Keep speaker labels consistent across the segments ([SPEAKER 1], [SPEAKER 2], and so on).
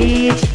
[SPEAKER 1] beach.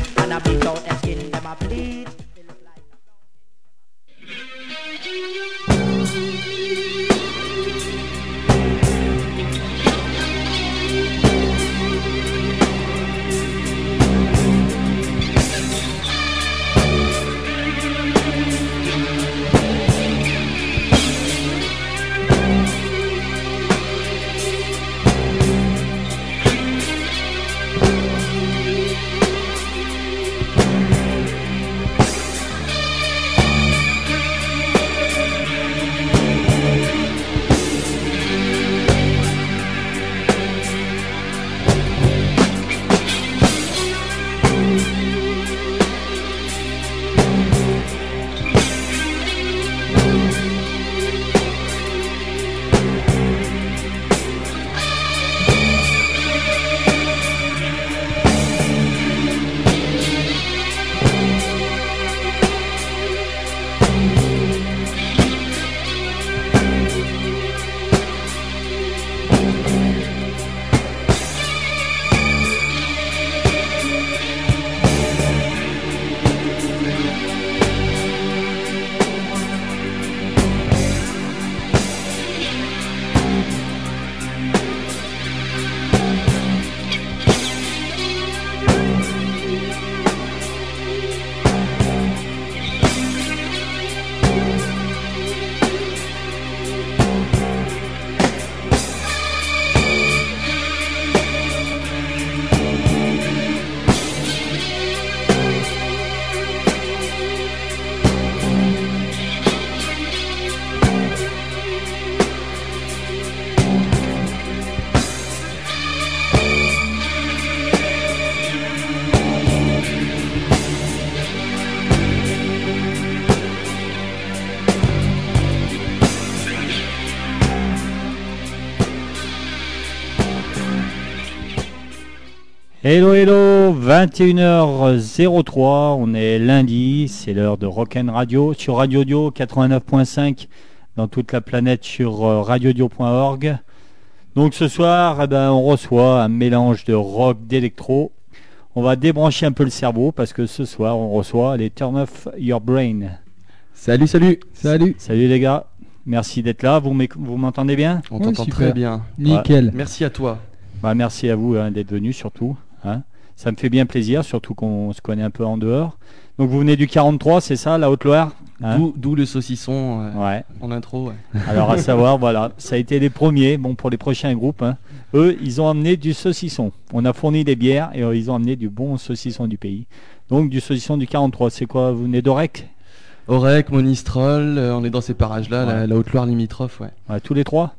[SPEAKER 2] Hello hello, 21h03, on est lundi, c'est l'heure de Rock'n Radio sur Radio Audio 89.5 dans toute la planète sur euh, radioaudio.org. Donc ce soir, eh ben, on reçoit un mélange de rock, d'électro. On va débrancher un peu le cerveau parce que ce soir, on reçoit les Turn Off Your Brain.
[SPEAKER 3] Salut, salut.
[SPEAKER 4] Salut.
[SPEAKER 2] Salut les gars, merci d'être là, vous m'éc- vous m'entendez bien?
[SPEAKER 3] On t'entend
[SPEAKER 4] super.
[SPEAKER 3] très bien.
[SPEAKER 4] Nickel.
[SPEAKER 3] Merci à toi.
[SPEAKER 2] Bah, merci à vous hein, d'être venu surtout. Ça me fait bien plaisir, surtout qu'on se connaît un peu en dehors. Donc vous venez du 43, c'est ça, la Haute-Loire hein?
[SPEAKER 3] D'où- D'où le saucisson euh,
[SPEAKER 2] Ouais.
[SPEAKER 3] en intro. ouais.
[SPEAKER 2] Alors à savoir, voilà, ça a été les premiers. Bon, pour les prochains groupes, hein, eux, ils ont amené du saucisson. On a fourni des bières et euh, ils ont amené du bon saucisson du pays. Donc du saucisson du 43. C'est quoi? Vous venez d'Orec
[SPEAKER 3] Orec, Monistrol, euh, on est dans ces parages-là, la, la Haute-Loire limitrophe. Ouais.
[SPEAKER 2] Ouais, Tous les trois?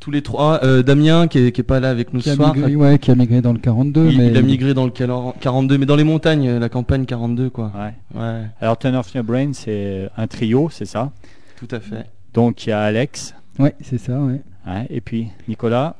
[SPEAKER 3] Tous les trois. euh, Damien, qui est, qui est pas là avec nous
[SPEAKER 4] Qui
[SPEAKER 3] ce
[SPEAKER 4] a,
[SPEAKER 3] soir.
[SPEAKER 4] migré, ouais, qui a migré dans le 42.
[SPEAKER 3] Il,
[SPEAKER 4] mais
[SPEAKER 3] il a migré dans le calen- 42, mais dans les montagnes, euh, la campagne 42, quoi.
[SPEAKER 2] Ouais.
[SPEAKER 3] Ouais,
[SPEAKER 2] Alors Turn Off Your Brain, c'est un trio, c'est ça?
[SPEAKER 3] Tout à fait.
[SPEAKER 2] Donc il y a Alex,
[SPEAKER 4] Ouais, c'est ça, ouais.
[SPEAKER 2] hein, et puis Nicolas,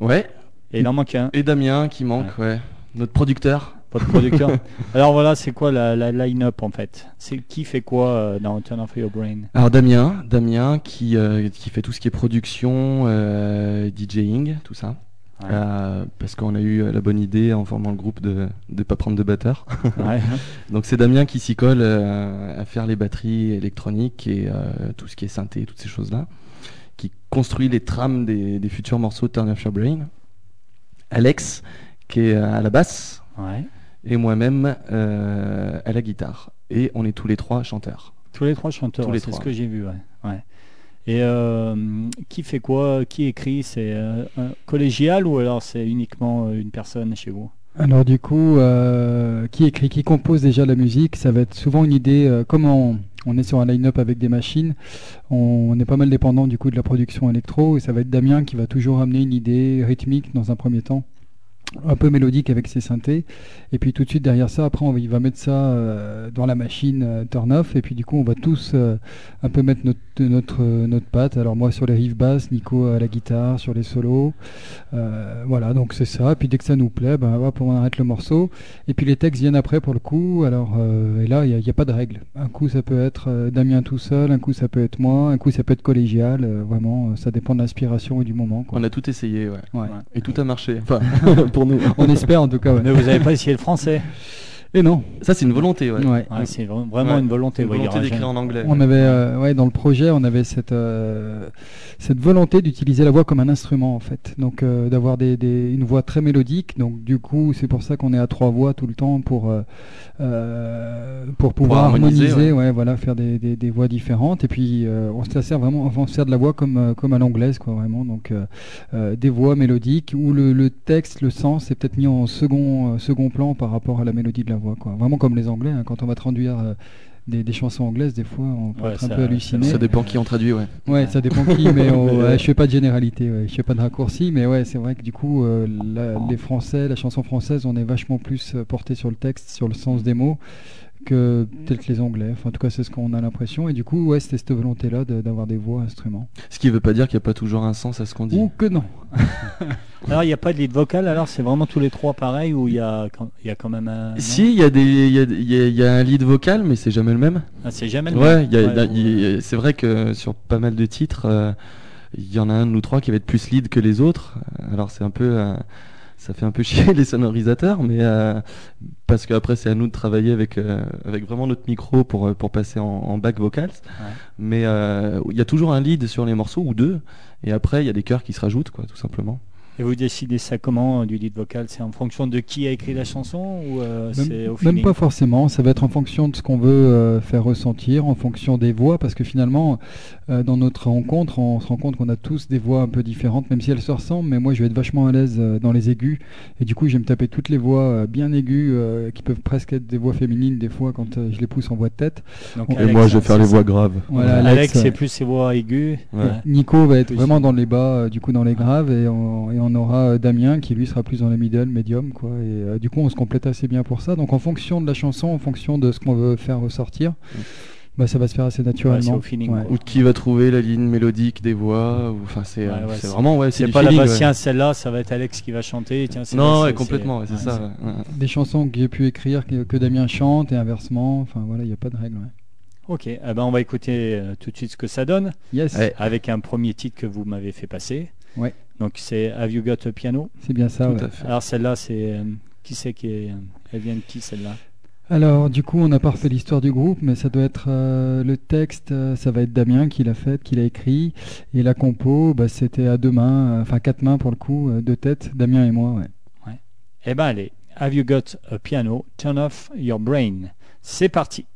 [SPEAKER 3] Ouais.
[SPEAKER 2] et il en manque un.
[SPEAKER 3] Et Damien qui manque, ouais. Notre producteur.
[SPEAKER 2] Votre producteur. Alors voilà, c'est quoi la, la line-up en fait? C'est qui fait quoi euh, dans Turn Off Your Brain?
[SPEAKER 3] Alors Damien, Damien qui, euh, qui fait tout ce qui est production, euh, DJing, tout ça.
[SPEAKER 2] Ouais.
[SPEAKER 3] Euh, parce qu'on a eu la bonne idée en formant le groupe de ne pas prendre de batteur.
[SPEAKER 2] Ouais.
[SPEAKER 3] Donc c'est Damien qui s'y colle euh, à faire les batteries électroniques et euh, tout ce qui est synthé, toutes ces choses-là, qui construit les trames des, des futurs morceaux de Turn Off Your Brain. Alex qui est à la basse
[SPEAKER 2] Ouais.
[SPEAKER 3] Et moi-même euh, à la guitare. Et on est tous les trois chanteurs.
[SPEAKER 2] Tous les trois chanteurs,
[SPEAKER 3] Tous les
[SPEAKER 2] c'est ce que j'ai vu. Ouais. Ouais. Et euh, qui fait quoi Qui écrit C'est euh, un collégial ou alors c'est uniquement une personne chez vous?
[SPEAKER 4] Alors du coup, euh, qui écrit, qui compose déjà la musique, ça va être souvent une idée, euh, comme on, on est sur un line-up avec des machines, on, on est pas mal dépendant du coup de la production électro, et ça va être Damien qui va toujours amener une idée rythmique dans un premier temps, un peu mélodique avec ses synthés, et puis tout de suite derrière ça, après on va, il va mettre ça euh, dans la machine euh, turn off, et puis du coup on va tous euh, un peu mettre notre, notre, euh, notre patte, alors moi sur les riffs basses, Nico à la guitare, sur les solos, euh, voilà, donc c'est ça. Et puis dès que ça nous plaît, ben hop, on arrête le morceau. Et puis les textes viennent après pour le coup. Alors euh, et là, il n'y a, pas de règle. Un coup, ça peut être Damien tout seul, un coup, ça peut être moi, un coup, ça peut être collégial. vraiment, ça dépend de l'inspiration et du moment. Quoi.
[SPEAKER 3] On a tout essayé, ouais.
[SPEAKER 4] Ouais.
[SPEAKER 3] Et tout a marché. Enfin, retourner.
[SPEAKER 4] On espère en tout cas. ouais.
[SPEAKER 2] Mais vous n'avez pas essayé le français
[SPEAKER 4] Et non.
[SPEAKER 3] Ça, c'est une volonté, ouais.
[SPEAKER 4] Ouais.
[SPEAKER 2] Ouais, C'est vra- vraiment
[SPEAKER 3] Ouais.
[SPEAKER 2] une volonté.
[SPEAKER 3] Une
[SPEAKER 2] ouais, il y
[SPEAKER 3] volonté d'écrire en anglais.
[SPEAKER 4] On avait, euh, ouais, dans le projet, on avait cette, euh, cette volonté d'utiliser la voix comme un instrument en fait. Donc euh, d'avoir des, des- une voix très mélodique. Donc du coup, c'est pour ça qu'on est à trois voix tout le temps pour pour pouvoir
[SPEAKER 3] harmoniser,
[SPEAKER 4] harmoniser,
[SPEAKER 3] ouais.
[SPEAKER 4] ouais. voilà, faire des, des, des voix différentes. Et puis euh, on se sert vraiment, on se sert de la voix comme comme à l'anglaise quoi, vraiment. Donc des voix mélodiques où le, le texte, le sens est peut-être mis en second second plan par rapport à la mélodie de la voix quoi. Vraiment comme les Anglais, hein, quand on va traduire euh, des, des chansons anglaises, des fois, on peut
[SPEAKER 2] Ouais,
[SPEAKER 4] être un
[SPEAKER 2] ça-
[SPEAKER 4] peu halluciné.
[SPEAKER 3] Ça dépend qui en traduit, ouais.
[SPEAKER 4] Ouais, ça dépend qui, mais, on- ouais, je fais pas de généralité, ouais, je fais pas de raccourci, mais ouais, c'est vrai que du coup, euh, la- les Français, la chanson française, on est vachement plus euh, porté sur le texte, sur le sens des mots, que peut-être les Anglais. Enfin, en tout cas, c'est ce qu'on a l'impression. Et du coup, ouais, c'était cette volonté-là de- d'avoir des voix instruments.
[SPEAKER 3] Ce qui veut pas dire qu'il n'y a pas toujours un sens à ce qu'on dit.
[SPEAKER 4] Ou que non.
[SPEAKER 2] Alors, il n'y a pas de lead vocal, alors c'est vraiment tous les trois pareil ou il y a, quand- il y a quand même un.
[SPEAKER 3] Si, il y, a des- il y, a, il y a- il y a un lead vocal, mais c'est jamais le même.
[SPEAKER 2] Ah, c'est jamais le
[SPEAKER 3] Ouais,
[SPEAKER 2] même. Ouais,
[SPEAKER 3] c'est vrai que sur pas mal de titres, euh, il y en a un nous trois qui va être plus lead que les autres. Alors c'est un peu, euh, ça fait un peu chier les sonorisateurs, mais euh, parce qu'après c'est à nous de travailler avec euh, avec vraiment notre micro pour euh, pour passer en, en back vocals. Mais euh, il y a toujours un lead sur les morceaux ou deux, et après il y a des chœurs qui se rajoutent, quoi, tout simplement.
[SPEAKER 2] Et vous décidez ça comment euh, du lead vocal? C'est en fonction de qui a écrit la chanson ou euh, c'est
[SPEAKER 4] Même,
[SPEAKER 2] au
[SPEAKER 4] même pas forcément, ça va être en fonction de ce qu'on veut euh, faire ressentir, en fonction des voix, parce que finalement, euh, dans notre rencontre, on se rend compte qu'on a tous des voix un peu différentes, même si elles se ressemblent, mais moi je vais être vachement à l'aise euh, dans les aigus, et du coup je vais me taper toutes les voix euh, bien aiguës, euh, qui peuvent presque être des voix féminines des fois quand euh, je les pousse en voix de tête.
[SPEAKER 2] Donc,
[SPEAKER 4] Et
[SPEAKER 3] Et
[SPEAKER 2] Alex,
[SPEAKER 3] moi je vais faire les voix graves.
[SPEAKER 4] Voilà,
[SPEAKER 2] Alex,
[SPEAKER 4] Alex,
[SPEAKER 2] c'est plus ses voix aiguës.
[SPEAKER 3] Ouais.
[SPEAKER 4] Nico va être
[SPEAKER 2] Plus.
[SPEAKER 4] vraiment dans les bas, euh, du coup dans les graves, et on, et on aura euh, Damien qui lui sera plus dans les middle, medium, quoi. Et euh, du coup, on se complète assez bien pour ça. Donc, en fonction de la chanson, en fonction de ce qu'on veut faire ressortir, bah, ça va se faire assez
[SPEAKER 2] Ouais, c'est
[SPEAKER 4] naturellement.
[SPEAKER 2] au feeling.
[SPEAKER 4] Ouais.
[SPEAKER 2] quoi.
[SPEAKER 3] Ou de qui va trouver la ligne mélodique des voix, ou enfin c'est
[SPEAKER 2] Ouais,
[SPEAKER 3] euh,
[SPEAKER 2] ouais,
[SPEAKER 3] c'est
[SPEAKER 2] c'est-
[SPEAKER 3] vraiment ouais,
[SPEAKER 2] C'est
[SPEAKER 3] du
[SPEAKER 2] pas la
[SPEAKER 3] feeling, ouais.
[SPEAKER 2] tiens, celle-là, ça va être Alex qui va chanter. Tiens,
[SPEAKER 3] Non,
[SPEAKER 2] c'est-
[SPEAKER 3] ouais, complètement, ouais, c'est ça.
[SPEAKER 4] Des chansons que j'ai pu écrire que, que Damien chante et inversement. Enfin, voilà, il n'y a pas de règle. ouais.
[SPEAKER 2] Ok, eh ben, on va écouter euh, tout de suite ce que ça donne
[SPEAKER 4] Yes,
[SPEAKER 3] Ouais.
[SPEAKER 2] avec un premier titre que vous m'avez fait passer.
[SPEAKER 4] Ouais.
[SPEAKER 2] Donc c'est Have You Got a Piano?
[SPEAKER 4] C'est bien ça.
[SPEAKER 3] Tout
[SPEAKER 4] ouais.
[SPEAKER 3] à fait.
[SPEAKER 2] Alors celle-là, c'est euh, qui c'est qui est Elle vient de qui celle-là?
[SPEAKER 4] Alors, du coup, on n'a pas refait l'histoire du groupe, mais ça doit être euh, le texte, euh, ça va être Damien qui l'a fait, qui l'a écrit. Et la compo, bah, c'était à deux mains, euh, enfin quatre mains pour le coup, euh, deux têtes, Damien et moi. Ouais.
[SPEAKER 2] Eh ben allez, Have You Got a Piano? Turn Off Your Brain. C'est parti.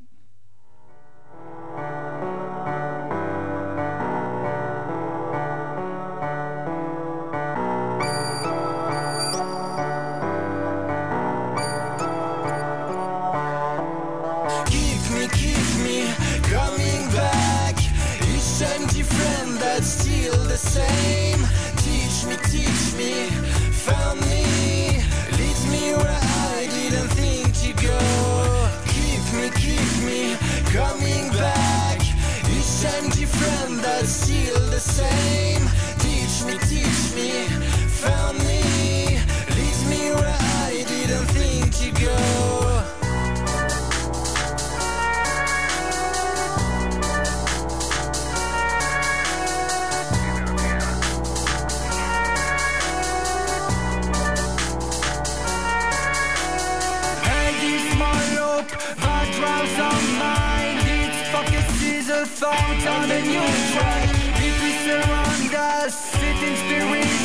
[SPEAKER 5] Thought on a new track. If we surround us,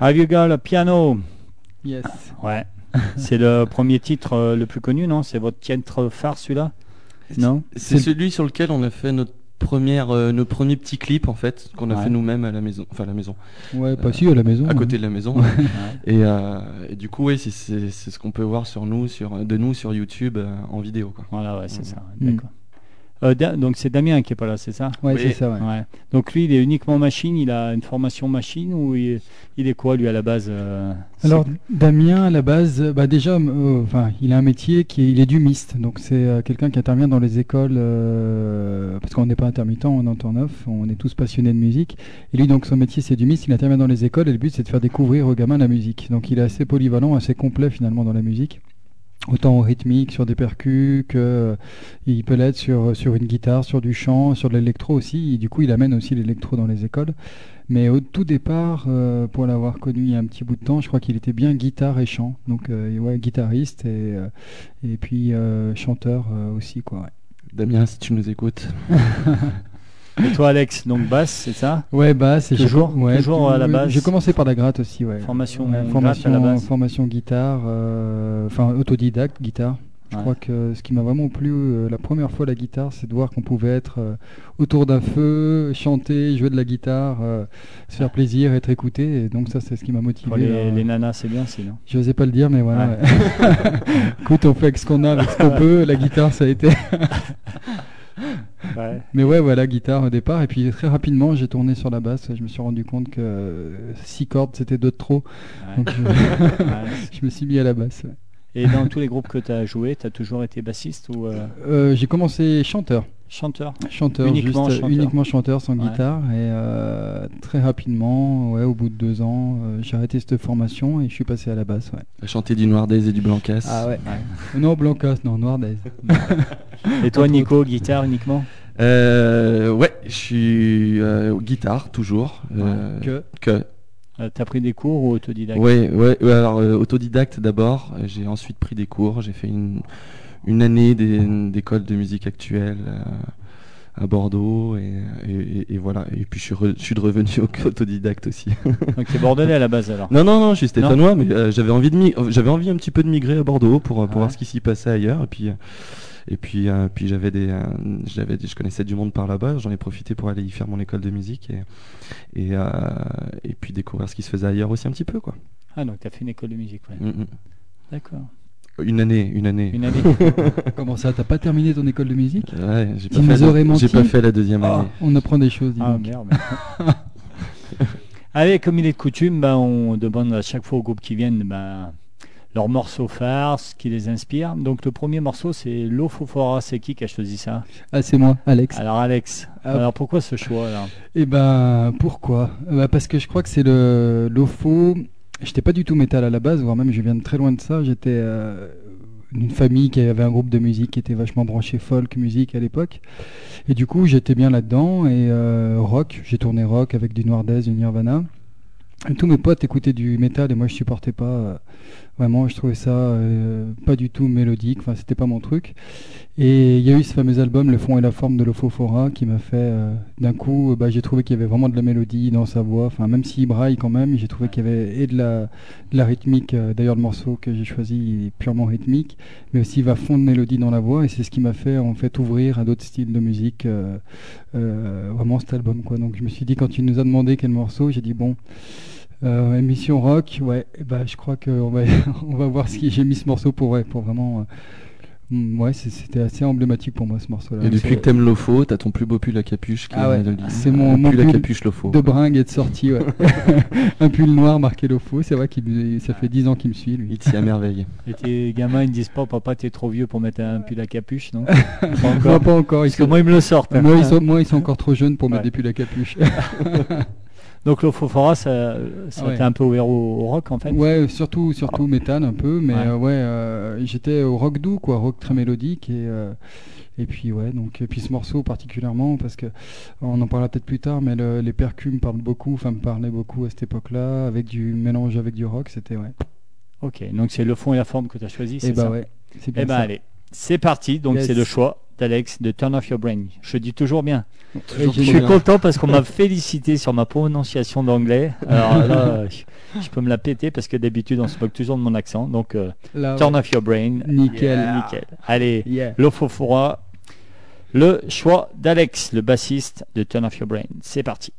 [SPEAKER 2] Have you got a piano?
[SPEAKER 4] Yes.
[SPEAKER 2] Ouais. c'est le premier titre euh, le plus connu, non? C'est votre titre phare, celui-là? Non?
[SPEAKER 3] C'est celui sur lequel on a fait notre première, euh, nos premiers petits clips en fait, qu'on a
[SPEAKER 2] Ouais.
[SPEAKER 3] fait nous-mêmes à la maison, enfin à la maison,
[SPEAKER 4] Ouais, pas si à la maison.
[SPEAKER 3] à
[SPEAKER 4] hein.
[SPEAKER 3] côté de la maison.
[SPEAKER 2] Ouais.
[SPEAKER 3] Et, euh, et du coup, oui, c'est- ce qu'on peut voir sur nous, sur de nous sur YouTube euh, en vidéo quoi.
[SPEAKER 2] Voilà, ouais, c'est ça. D'accord. Euh, donc c'est Damien qui est pas là, c'est ça?
[SPEAKER 4] Ouais,
[SPEAKER 3] Oui.
[SPEAKER 4] c'est ça, ouais.
[SPEAKER 2] Ouais. Donc lui, il est uniquement machine, il a une formation machine ou il, il est quoi lui à la base euh,
[SPEAKER 4] Alors Damien, à la base, bah déjà, euh, enfin, il a un métier qui est, il est dumiste, donc c'est euh, quelqu'un qui intervient dans les écoles, euh, parce qu'on n'est pas intermittent, on est en temps neuf, on est tous passionnés de musique. Et lui, donc son métier, c'est dumiste, il intervient dans les écoles et le but, c'est de faire découvrir aux gamins la musique. Donc il est assez polyvalent, assez complet finalement dans la musique. Autant au rythmique, sur des percus, que euh, il peut l'être sur, sur une guitare, sur du chant, sur de l'électro aussi. Et du coup, il amène aussi l'électro dans les écoles. Mais au tout départ, euh, pour l'avoir connu il y a un petit bout de temps, je crois qu'il était bien guitare et chant. Donc, euh, ouais, guitariste et, euh, et puis euh, chanteur euh, aussi, quoi. ouais.
[SPEAKER 3] Damien, si tu nous écoutes.
[SPEAKER 2] Et toi Alex, donc basse, c'est ça
[SPEAKER 4] Ouais, basse. et
[SPEAKER 2] Toujours-
[SPEAKER 4] ouais,
[SPEAKER 2] toujours à la base.
[SPEAKER 4] J'ai commencé par la gratte aussi, ouais.
[SPEAKER 2] Formation
[SPEAKER 4] Ouais,
[SPEAKER 2] gratte à
[SPEAKER 4] formation,
[SPEAKER 2] la base.
[SPEAKER 4] formation guitare, euh, enfin autodidacte guitare. Je
[SPEAKER 2] Ouais.
[SPEAKER 4] crois que ce qui m'a vraiment plu euh, la première fois la guitare, c'est de voir qu'on pouvait être euh, autour d'un feu, chanter, jouer de la guitare, euh, se faire plaisir, être écouté. Et donc ça, c'est ce qui m'a motivé.
[SPEAKER 2] Pour les, les nanas, c'est bien sinon.
[SPEAKER 4] J'osais pas le dire, mais voilà. ouais. Écoute, on fait avec ce qu'on a, avec ce qu'on peut. La guitare, ça a été.
[SPEAKER 2] Ouais.
[SPEAKER 4] Mais ouais, voilà, guitare au départ. Et puis très rapidement, j'ai tourné sur la basse. et Je me suis rendu compte que 6 cordes, c'était deux de trop.
[SPEAKER 2] Ouais.
[SPEAKER 4] Donc je, me suis mis à la basse. ouais.
[SPEAKER 2] Et dans tous les groupes que tu as joué, tu as toujours été bassiste ou euh,
[SPEAKER 4] Euh, j'ai commencé chanteur.
[SPEAKER 2] Chanteur
[SPEAKER 4] Chanteur,
[SPEAKER 2] Uniquement
[SPEAKER 4] juste, euh,
[SPEAKER 2] chanteur.
[SPEAKER 4] uniquement chanteur sans
[SPEAKER 2] Ouais.
[SPEAKER 4] guitare. Et euh, très rapidement, ouais, au bout de deux ans, euh, j'ai arrêté cette formation et je suis passé à la basse. Ouais.
[SPEAKER 3] Chanter du Noirdaise et du Blancas.
[SPEAKER 4] ouais. Non, Blancas, non, Noirdaise.
[SPEAKER 2] Et toi Nico, guitare uniquement?
[SPEAKER 3] Euh, ouais, je suis euh, guitare toujours. euh,
[SPEAKER 4] Que?
[SPEAKER 3] que.
[SPEAKER 2] Euh, T'as pris des cours ou autodidacte?
[SPEAKER 3] Ouais, ouais, ouais, alors euh, autodidacte d'abord, euh, j'ai ensuite pris des cours, j'ai fait une, une année d'école de musique actuelle euh, à Bordeaux et, et- et voilà, et puis je suis, re- je suis revenu au autodidacte aussi.
[SPEAKER 2] Donc t'es bordelais à la base alors
[SPEAKER 3] non, non, non, je suis stéphanois, mais euh, j'avais envie de mi- j'avais envie un petit peu de migrer à Bordeaux pour, euh, pour
[SPEAKER 2] Ouais.
[SPEAKER 3] voir ce qui s'y passait ailleurs et puis euh, et puis euh, puis j'avais des euh, j'avais je connaissais du monde par là-bas, j'en ai profité pour aller y faire mon école de musique et et, euh, et puis découvrir ce qui se faisait ailleurs aussi un petit peu quoi.
[SPEAKER 2] Ah donc t'as fait une école de musique, ouais.
[SPEAKER 3] Mm, mm.
[SPEAKER 2] D'accord.
[SPEAKER 3] Une année, une année.
[SPEAKER 2] Une année.
[SPEAKER 4] Comment ça, t'as pas terminé ton école de musique
[SPEAKER 3] Ouais, j'ai pas, fait,
[SPEAKER 4] aurais
[SPEAKER 3] j'ai
[SPEAKER 4] menti.
[SPEAKER 3] pas fait la deuxième
[SPEAKER 4] Ah,
[SPEAKER 3] année.
[SPEAKER 4] On apprend des choses, dis
[SPEAKER 2] ah
[SPEAKER 4] donc.
[SPEAKER 2] merde. Allez, comme il est de coutume, ben, on demande à chaque fois aux groupes qui viennent ben, leur morceau phare, ce qui les inspire. Donc le premier morceau c'est L'Ofofora, c'est qui qui a choisi ça
[SPEAKER 4] Ah, c'est moi, Alex.
[SPEAKER 2] Alors Alex,
[SPEAKER 4] Ah.
[SPEAKER 2] alors pourquoi ce choix alors
[SPEAKER 4] Eh ben, pourquoi? Bah, Parce que je crois que c'est le l'OFO. J'étais pas du tout métal à la base, voire même je viens de très loin de ça. J'étais euh, d'une famille qui avait un groupe de musique qui était vachement branché folk musique à l'époque. Et du coup, j'étais bien là-dedans. Et euh, rock, j'ai tourné rock avec du Noirdaise, du Nirvana. Tous mes potes écoutaient du métal et moi je supportais pas. Vraiment, je trouvais ça euh, pas du tout mélodique. Enfin, c'était pas mon truc. Et il y a eu ce fameux album, Le fond et la forme de l'Ophofora, qui m'a fait euh, d'un coup, euh, bah, j'ai trouvé qu'il y avait vraiment de la mélodie dans sa voix. Enfin, même s'il braille quand même, j'ai trouvé qu'il y avait et de la, de la rythmique. euh, D'ailleurs, le morceau que j'ai choisi il est purement rythmique, mais aussi il va fond de mélodie dans la voix. Et c'est ce qui m'a fait en fait ouvrir à d'autres styles de musique. euh, vraiment cet album, quoi. Donc je me suis dit quand tu nous as demandé quel morceau, j'ai dit bon. Euh, émission rock, ouais, ben, je crois qu'on va, on va voir ce qui. J'ai mis ce morceau pour, ouais, pour vraiment. euh, mm, ouais, c'était assez emblématique pour moi ce morceau-là.
[SPEAKER 3] Et depuis que t'aimes l'OFO, t'as ton plus beau pull à capuche qui
[SPEAKER 4] Ah ouais, c'est mon-
[SPEAKER 3] pull à capuche l'OFO.
[SPEAKER 4] de bringue est de sortie, ouais. un pull noir marqué Lofo, c'est vrai qu'il me- ça fait 10 ans qu'il me suit lui.
[SPEAKER 3] Il t'y à merveille.
[SPEAKER 2] Et tes gamins ils ne disent pas papa t'es trop vieux pour mettre un pull à capuche non Pas
[SPEAKER 4] Non,
[SPEAKER 2] encore.
[SPEAKER 4] pas encore, ils
[SPEAKER 2] Parce que
[SPEAKER 4] sont,
[SPEAKER 2] moi ils me le sortent. hein.
[SPEAKER 4] moi, ils sont, moi, ils sont encore trop jeunes pour mettre des pulls à capuche.
[SPEAKER 2] Donc l'Ofofora ça, ça
[SPEAKER 4] ouais.
[SPEAKER 2] t'a un peu ouvert au, au rock en fait
[SPEAKER 4] ouais, surtout, surtout métal un peu, mais
[SPEAKER 2] Ouais.
[SPEAKER 4] euh, ouais, euh, j'étais au rock doux, quoi, rock très mélodique et. euh, et puis ouais, donc et puis ce morceau particulièrement parce que on en parlera peut-être plus tard, mais le- les percus me parlent beaucoup, enfin me parlaient beaucoup à cette époque-là, avec du mélange avec du rock, c'était ouais.
[SPEAKER 2] Ok, donc c'est le fond et la forme que tu as choisi,
[SPEAKER 4] Et
[SPEAKER 2] c'est
[SPEAKER 4] bah
[SPEAKER 2] ça
[SPEAKER 4] ouais, c'est bien
[SPEAKER 2] Eh ben
[SPEAKER 4] ça.
[SPEAKER 2] allez, c'est parti, donc
[SPEAKER 4] Yes.
[SPEAKER 2] c'est le choix d'Alex de Turn Off Your Brain. Je dis toujours bien.
[SPEAKER 3] Toujours
[SPEAKER 2] Je suis
[SPEAKER 3] bien.
[SPEAKER 2] content parce qu'on m'a félicité sur ma prononciation d'anglais. Alors là, je, je peux me la péter parce que d'habitude on se moque toujours de mon accent. Donc euh,
[SPEAKER 4] Là,
[SPEAKER 2] Turn Off Your Brain.
[SPEAKER 4] Nickel.
[SPEAKER 2] Nickel. Allez,
[SPEAKER 4] Yeah.
[SPEAKER 2] Lofofora. Le choix d'Alex, le bassiste de Turn Off Your Brain. C'est parti.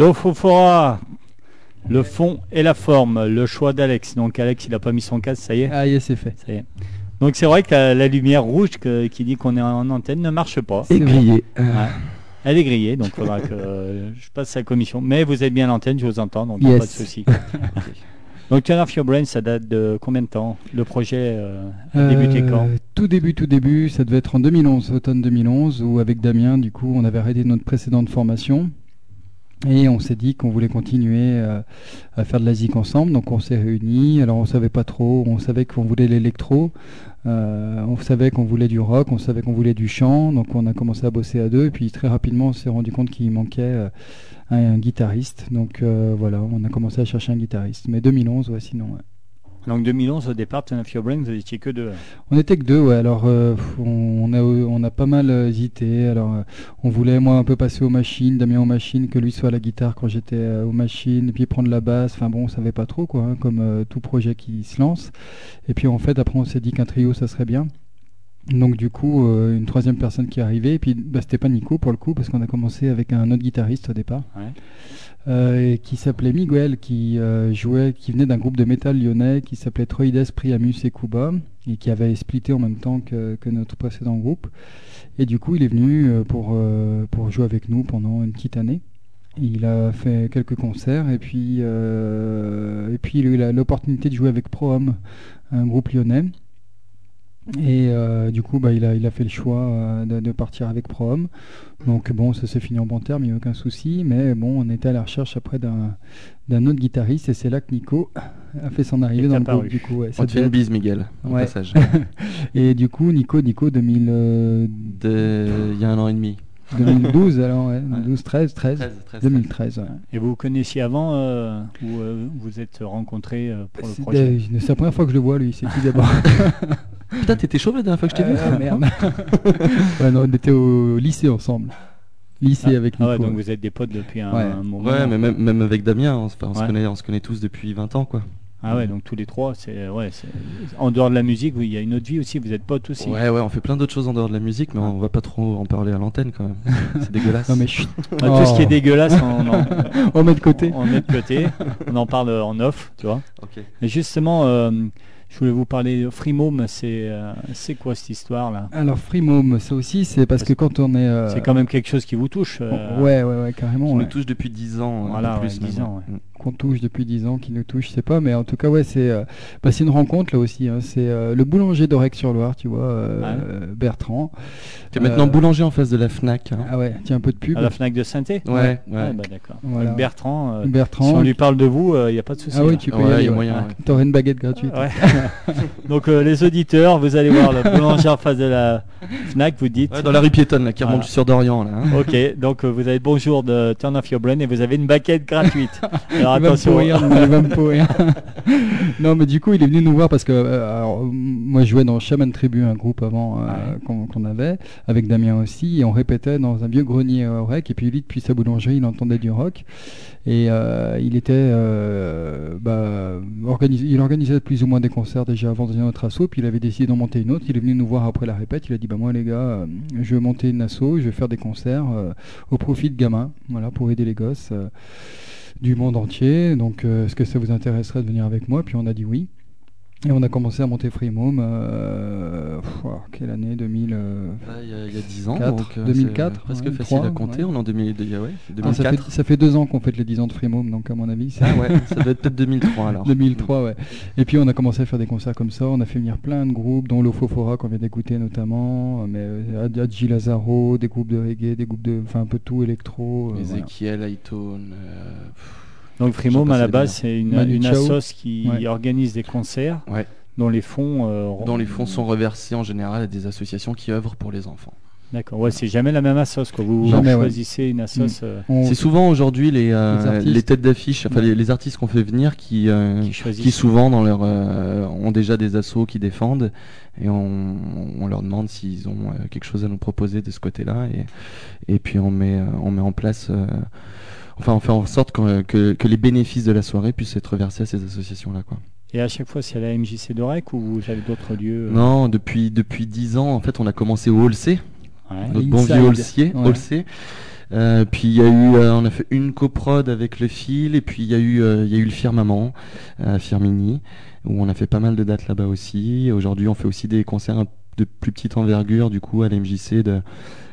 [SPEAKER 2] L'Ofofora, le fond et la forme, le choix d'Alex. Donc Alex, il a pas mis son casque, ça y est.
[SPEAKER 4] Ah, yes, c'est fait.
[SPEAKER 2] Ça y est. Donc c'est vrai que la, la lumière rouge que- qui dit qu'on est en antenne ne marche pas.
[SPEAKER 3] Et grillé.
[SPEAKER 2] Ouais. Elle est grillée, donc il faudra que euh, je passe à la commission. Mais vous êtes bien à l'antenne, je vous entends, donc
[SPEAKER 4] Yes.
[SPEAKER 2] pas de souci. donc Turn Off Your Brain, ça date de combien de temps? Le projet euh, a débuté quand?
[SPEAKER 4] Euh, Tout début, tout début, ça devait être en 2011, automne 2011, où avec Damien, du coup, on avait arrêté notre précédente formation. Et on s'est dit qu'on voulait continuer euh, à faire de la zik ensemble, donc on s'est réunis. Alors on savait pas trop, on savait qu'on voulait l'électro, euh, on savait qu'on voulait du rock, on savait qu'on voulait du chant, donc on a commencé à bosser à deux. Et puis très rapidement, on s'est rendu compte qu'il manquait euh, un, guitariste. Donc voilà, on a commencé à chercher un guitariste. Mais 2011, ouais, sinon. ouais.
[SPEAKER 2] Donc 2011, au départ, Turn Off Your Brain, vous étiez que deux.
[SPEAKER 4] On était que deux, ouais. Alors, euh, on, a, on a pas mal euh, hésité. Alors, euh, on voulait, moi, un peu passer aux machines, Damien aux machines, que lui soit à la guitare quand j'étais euh, aux machines, et puis prendre la basse. Enfin, bon, on savait pas trop, quoi, hein, comme tout projet qui se lance. Et puis, en fait, après, on s'est dit qu'un trio, ça serait bien. Donc, du coup, euh, une troisième personne qui est arrivée. Et puis, bah, c'était pas Nico, pour le coup, parce qu'on a commencé avec un autre guitariste au départ.
[SPEAKER 2] Ouais.
[SPEAKER 4] Euh, qui s'appelait Miguel, qui euh, jouait, qui venait d'un groupe de métal lyonnais qui s'appelait Troides, Priamus et Kuba, et qui avait splitté en même temps que, que notre précédent groupe. Et du coup, il est venu euh, pour, euh, pour jouer avec nous pendant une petite année. Il a fait quelques concerts et puis, euh, et puis il a eu l'opportunité de jouer avec Prohom, un groupe lyonnais. Et euh, du coup, bah, il, a, il a fait le choix euh, de, de partir avec Prohom. Donc bon, ça s'est fini en bon terme, il n'y a aucun souci. Mais bon, on était à la recherche après d'un d'un autre guitariste et c'est là que Nico a fait son arrivée dans le groupe. Du coup, ouais, ça
[SPEAKER 3] On te fait une bise, Miguel, au
[SPEAKER 4] Ouais.
[SPEAKER 3] passage.
[SPEAKER 4] Et du coup, Nico, Nico 2000, euh,
[SPEAKER 3] De- Il y a un an et demi.
[SPEAKER 4] 2012, alors ouais, 12, 13, 13,
[SPEAKER 3] 13, 13,
[SPEAKER 4] 2013. ouais.
[SPEAKER 2] Et vous vous connaissiez avant euh, ou euh, vous êtes rencontrés euh, pour le projet
[SPEAKER 4] c'est la première fois que je le vois, lui. C'est qui d'abord
[SPEAKER 3] Putain, t'étais chauve la dernière fois que je t'ai vu
[SPEAKER 4] Ah, merde. ouais, non, on était au lycée ensemble. Lycée
[SPEAKER 2] Ah,
[SPEAKER 4] avec
[SPEAKER 2] ah
[SPEAKER 4] Nico.
[SPEAKER 2] ouais, donc vous êtes des potes depuis un,
[SPEAKER 4] Ouais.
[SPEAKER 2] un moment.
[SPEAKER 3] Ouais, mais même, même avec Damien, on, se- on connaît, on se connaît tous depuis 20 ans, quoi.
[SPEAKER 2] Ah ouais, donc tous les trois, c'est ouais, en dehors de la musique, il y a une autre vie aussi. Vous êtes potes aussi.
[SPEAKER 3] Ouais, ouais, on fait plein d'autres choses en dehors de la musique, mais on va pas trop en parler à l'antenne quand même. C'est dégueulasse.
[SPEAKER 4] Non, mais chut.
[SPEAKER 2] Ah, Tout ce qui est
[SPEAKER 4] Oh.
[SPEAKER 2] dégueulasse, on, en-
[SPEAKER 4] On met de côté.
[SPEAKER 2] on met de côté. On en parle en off, tu vois.
[SPEAKER 3] Ok.
[SPEAKER 2] Mais justement, euh, je voulais vous parler de Freemome. C'est euh, c'est quoi cette histoire là?
[SPEAKER 4] Alors, Freemome, ça aussi, c'est parce que quand on est. euh,
[SPEAKER 2] C'est quand même quelque chose qui vous touche. euh,
[SPEAKER 4] Ouais, ouais, ouais, carrément.
[SPEAKER 3] On
[SPEAKER 4] ouais.
[SPEAKER 3] nous touche depuis 10 ans,
[SPEAKER 2] Voilà,
[SPEAKER 3] plus
[SPEAKER 2] ouais, 10
[SPEAKER 3] même.
[SPEAKER 2] ans, ouais.
[SPEAKER 4] Qu'on touche depuis 10 ans, qui nous touche, je sais pas, mais en tout cas, ouais, c'est euh, bah, c'est une rencontre là aussi. hein. C'est euh, le boulanger d'Orec-sur-Loire, tu vois, euh,
[SPEAKER 2] Ah
[SPEAKER 4] Bertrand.
[SPEAKER 3] Tu es maintenant
[SPEAKER 4] Euh,
[SPEAKER 3] boulanger en face de la Fnac. hein.
[SPEAKER 4] Ah ouais, tiens, un peu de pub.
[SPEAKER 2] À la Fnac de saint
[SPEAKER 3] Ouais, ouais.
[SPEAKER 2] Ah, bah, d'accord.
[SPEAKER 4] Voilà.
[SPEAKER 2] Bertrand, euh,
[SPEAKER 4] Bertrand.
[SPEAKER 2] si on lui parle de vous, il n'y a pas de souci.
[SPEAKER 4] Ah oui,
[SPEAKER 2] là.
[SPEAKER 4] tu peux
[SPEAKER 3] Ouais,
[SPEAKER 4] y
[SPEAKER 3] y a
[SPEAKER 4] aller. ouais.
[SPEAKER 3] moyen, ouais.
[SPEAKER 4] T'aurais une baguette gratuite.
[SPEAKER 2] Ouais. Donc euh, les auditeurs, vous allez voir le boulanger en face de la Fnac, vous dites.
[SPEAKER 3] Ouais, dans la rue piétonne, là, qui
[SPEAKER 2] Voilà.
[SPEAKER 3] remonte sur Dorian, là. hein.
[SPEAKER 2] Ok, donc euh, vous avez bonjour de Turn Off Your Brain et vous avez une baquette gratuite. Alors
[SPEAKER 4] il va me
[SPEAKER 2] attention.
[SPEAKER 4] pourrir, il va me pourrir. non, mais du coup, il est venu nous voir parce que euh, alors, moi, je jouais dans Shaman Tribu, un groupe avant euh, qu'on qu'on avait, avec Damien aussi, et on répétait dans un vieux grenier au rec. Et puis lui, depuis sa boulangerie, il entendait du rock. Et euh, il était, euh, bah, organis- il organisait plus ou moins des concerts déjà avant dans notre asso. Puis il avait décidé d'en monter une autre. Il est venu nous voir après la répète. Il a dit, bah moi les gars, je vais monter une asso, je vais faire des concerts euh, au profit de gamins, voilà, pour aider les gosses. Du monde entier. Donc, euh, est-ce que ça vous intéresserait de venir avec moi? Puis on a dit oui. Et on a commencé à monter Freemome. Euh, quelle année 2000 euh,
[SPEAKER 3] Là, Il y, a- il y a 10 ans,
[SPEAKER 4] Quatre,
[SPEAKER 3] donc euh,
[SPEAKER 4] 2004,
[SPEAKER 3] c'est presque
[SPEAKER 4] ouais,
[SPEAKER 3] facile à
[SPEAKER 4] trois,
[SPEAKER 3] compter.
[SPEAKER 4] ouais.
[SPEAKER 3] On est en 2000, il y a- ouais,
[SPEAKER 4] ah, ça,
[SPEAKER 3] 2004.
[SPEAKER 4] fait, ça fait deux ans qu'on fête les 10 ans de Freemome, donc à mon avis,
[SPEAKER 3] Ah ouais, ça doit être peut-être 2003 alors.
[SPEAKER 4] 2003, ouais. Et puis on a commencé à faire des concerts comme ça. On a fait venir plein de groupes, dont l'Ofofora qu'on vient d'écouter notamment, mais euh, Ad- Adji Lazaro, des groupes de reggae, des groupes de, enfin un peu tout électro. euh, voilà.
[SPEAKER 3] Ezekiel, euh,
[SPEAKER 2] Donc Freemome
[SPEAKER 3] J'en
[SPEAKER 2] à la base c'est une, une assoce qui
[SPEAKER 4] Ouais.
[SPEAKER 2] organise des concerts
[SPEAKER 3] Ouais.
[SPEAKER 2] dont les fonds. euh,
[SPEAKER 3] dont les fonds sont reversés en général à des associations qui œuvrent pour les enfants.
[SPEAKER 2] D'accord. Ouais, c'est jamais la même assoce quoi. Vous
[SPEAKER 4] Jamais, ouais.
[SPEAKER 2] choisissez une assoce euh,
[SPEAKER 4] On-
[SPEAKER 3] C'est souvent aujourd'hui les, euh,
[SPEAKER 4] Les artistes.
[SPEAKER 3] les têtes d'affiche, enfin
[SPEAKER 4] Ouais.
[SPEAKER 3] les, les artistes qu'on fait venir qui, euh,
[SPEAKER 2] qui
[SPEAKER 3] souvent dans leur, euh, ont déjà des assos qui défendent et on, on leur demande s'ils ont euh, quelque chose à nous proposer de ce côté-là et, et puis on met, euh, on met en place, euh, enfin on fait en sorte que, que, que les bénéfices de la soirée puissent être versés à ces associations-là. Quoi.
[SPEAKER 2] Et à chaque fois c'est à la MJC d'Orec ou vous avez d'autres lieux euh,
[SPEAKER 3] Non, depuis, depuis 10 ans, en fait, on a commencé au Hall C,
[SPEAKER 2] ouais.
[SPEAKER 3] notre bon vieux Hall C,
[SPEAKER 4] Ouais.
[SPEAKER 3] Hall C, Euh, puis il y a eu, euh, on a fait une coprod avec le fil, et puis il y a eu, il y a eu le Firmament, à Firmini, où on a fait pas mal de dates là-bas aussi. Aujourd'hui, on fait aussi des concerts de plus petite envergure, du coup, à l'MJC de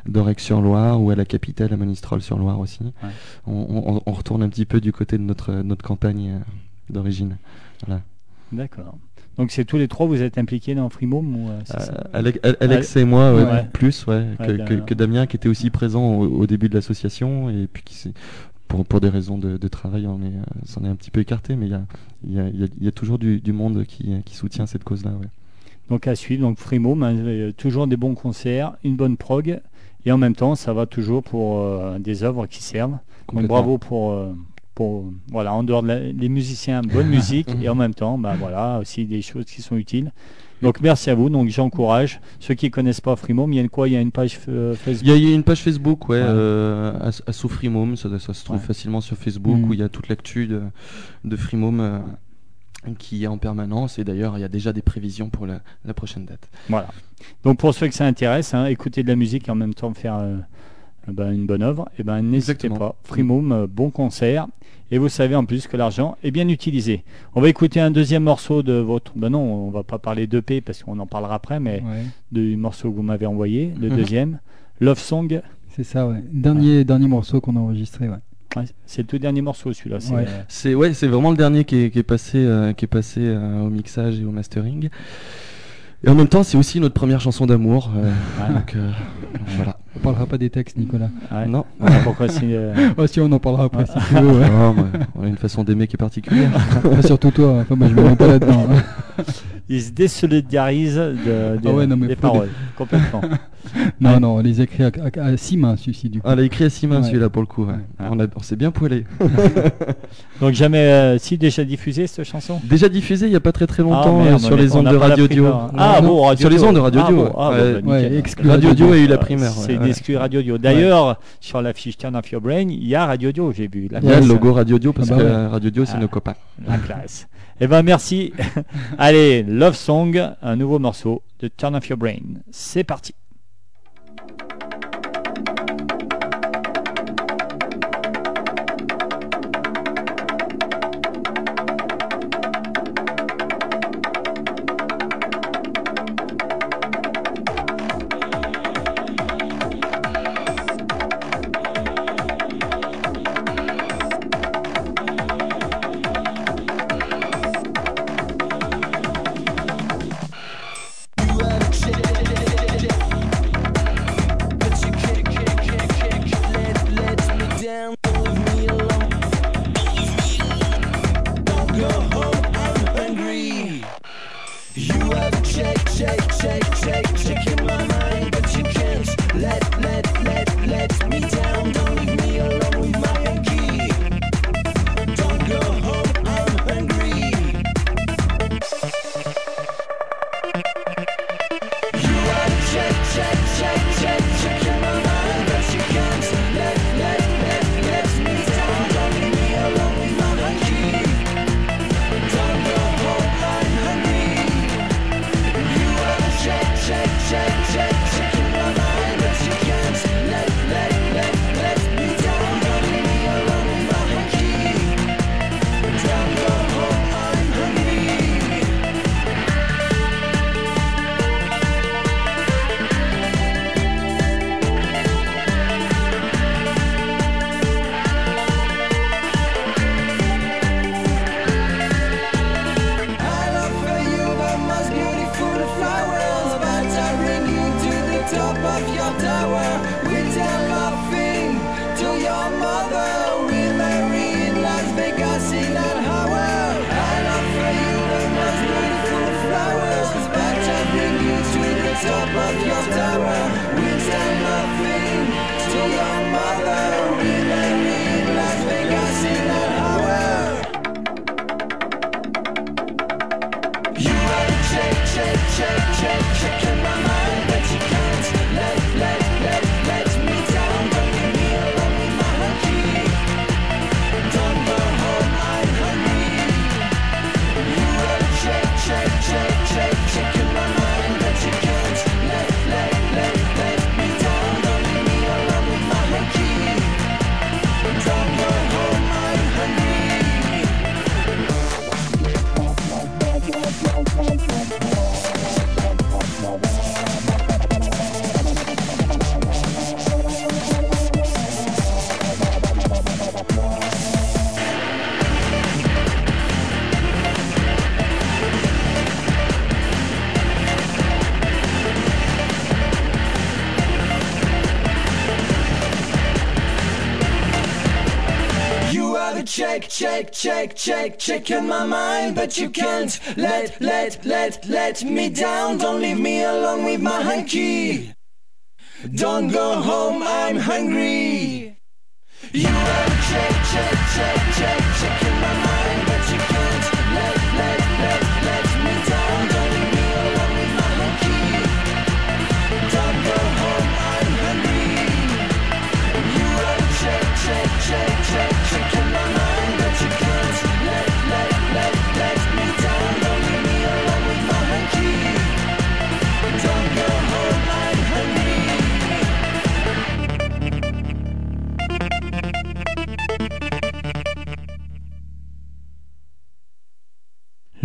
[SPEAKER 3] d'Orex-sur-Loire ou à la capitale, à Monistrol-sur-Loire aussi.
[SPEAKER 2] Ouais.
[SPEAKER 3] On, on- on retourne un petit peu du côté de notre, notre campagne euh, d'origine. Voilà.
[SPEAKER 2] D'accord. Donc c'est tous les trois, vous êtes impliqués dans Freemome ou euh,
[SPEAKER 3] Euh, Alex, Alex et moi, ouais,
[SPEAKER 2] Ouais.
[SPEAKER 3] plus, ouais, que, Damien qui était aussi présent au, au début de l'association et puis qui pour, pour des raisons de, de travail, on est, s'en est un petit peu écarté, mais il y a, y, a, y a- il y a toujours du, du monde qui, qui soutient cette cause-là.
[SPEAKER 2] Donc à suivre, donc Freemome, hein, toujours des bons concerts, une bonne prog, et en même temps ça va toujours pour euh, des œuvres qui servent. Donc bravo pour, euh, pour voilà, en dehors de la- les musiciens, bonne musique, et en même temps, bah voilà, aussi des choses qui sont utiles. Donc merci à vous, donc j'encourage ceux qui connaissent pas Freemome, il y a une quoi, il y a une page euh, Facebook?
[SPEAKER 3] Il y a, une page Facebook, ouais,
[SPEAKER 2] Ouais.
[SPEAKER 3] euh, à, à sous Freemome, ça, ça se trouve
[SPEAKER 2] Ouais.
[SPEAKER 3] facilement sur Facebook,
[SPEAKER 4] Mhm.
[SPEAKER 3] où il y a toute l'actu de, de euh, qui est en permanence, et d'ailleurs il y a déjà des prévisions pour la, la prochaine date.
[SPEAKER 2] Voilà. Donc pour ceux que ça intéresse, hein, écouter de la musique et en même temps faire euh, ben, une bonne œuvre, et ben n'hésitez pas. Freemome, euh, bon concert. Et vous savez en plus que l'argent est bien utilisé. On va écouter un deuxième morceau de votre. Ben non, on va pas parler d'EP parce qu'on en parlera après, mais
[SPEAKER 4] Ouais,
[SPEAKER 2] du morceau que vous m'avez envoyé, le deuxième. Love Song,
[SPEAKER 4] c'est ça, ouais. Dernier, dernier morceau qu'on a enregistré, ouais.
[SPEAKER 2] Ouais, c'est le tout dernier morceau celui-là. c'est,
[SPEAKER 4] Ouais.
[SPEAKER 2] euh,
[SPEAKER 3] C'est ouais, c'est vraiment le dernier qui est, qui est passé, euh, qui est passé euh, au mixage et au mastering. Et en même temps, c'est aussi notre première chanson d'amour. euh,
[SPEAKER 2] Ouais.
[SPEAKER 3] donc euh, voilà.
[SPEAKER 4] On parlera pas des textes, Nicolas.
[SPEAKER 2] ouais.
[SPEAKER 3] Non.
[SPEAKER 2] Pourquoi euh,
[SPEAKER 4] Oh, si, on en parlera après si tu veux.
[SPEAKER 3] Non, on a une façon d'aimer qui est particulière.
[SPEAKER 4] Surtout toi, enfin, moi je me mets pas là-dedans. hein.
[SPEAKER 2] il se désolidarise de, de-
[SPEAKER 4] Ah ouais, non, mais
[SPEAKER 2] des paroles, complètement.
[SPEAKER 4] Non,
[SPEAKER 2] Ouais.
[SPEAKER 4] non, on les écrit à, à- à six mains, celui-ci, du coup.
[SPEAKER 3] Ah, elle a écrit à six mains
[SPEAKER 4] Ouais.
[SPEAKER 3] celui-là pour le coup. ouais.
[SPEAKER 2] Ouais.
[SPEAKER 3] On, a- on s'est bien poilé.
[SPEAKER 2] Donc jamais, euh, si déjà diffusé cette chanson?
[SPEAKER 3] Déjà diffusé il y a pas très très longtemps
[SPEAKER 2] Ah, merde,
[SPEAKER 3] euh, sur
[SPEAKER 2] on
[SPEAKER 3] les
[SPEAKER 2] on la
[SPEAKER 3] Dio.
[SPEAKER 2] primeur. Ah
[SPEAKER 3] Non,
[SPEAKER 2] bon, Radio
[SPEAKER 3] sur les
[SPEAKER 2] Dio.
[SPEAKER 3] ondes de Radio
[SPEAKER 2] Ah
[SPEAKER 3] Dio.
[SPEAKER 2] bon, ah bon, bah,
[SPEAKER 4] exclu
[SPEAKER 3] Radio Dio
[SPEAKER 4] Dio.
[SPEAKER 3] a eu la primeur.
[SPEAKER 2] C'est
[SPEAKER 3] ouais.
[SPEAKER 2] d'exclus Radio Dio. D'ailleurs, sur la fiche Turn Off Your Brain, il y a Radio Dio, j'ai vu. La
[SPEAKER 3] Il y a le logo Radio Dio parce
[SPEAKER 4] Ah bah
[SPEAKER 3] que Radio Dio c'est
[SPEAKER 2] Ah.
[SPEAKER 3] nos copains.
[SPEAKER 2] La classe. Eh ben merci. Allez, Love Song, un nouveau morceau de Turn Off Your Brain. C'est parti.
[SPEAKER 5] Check, check, check in my mind, but you can't let, let, let, let me down. Don't leave me alone with my hanky. Don't go home, I'm hungry.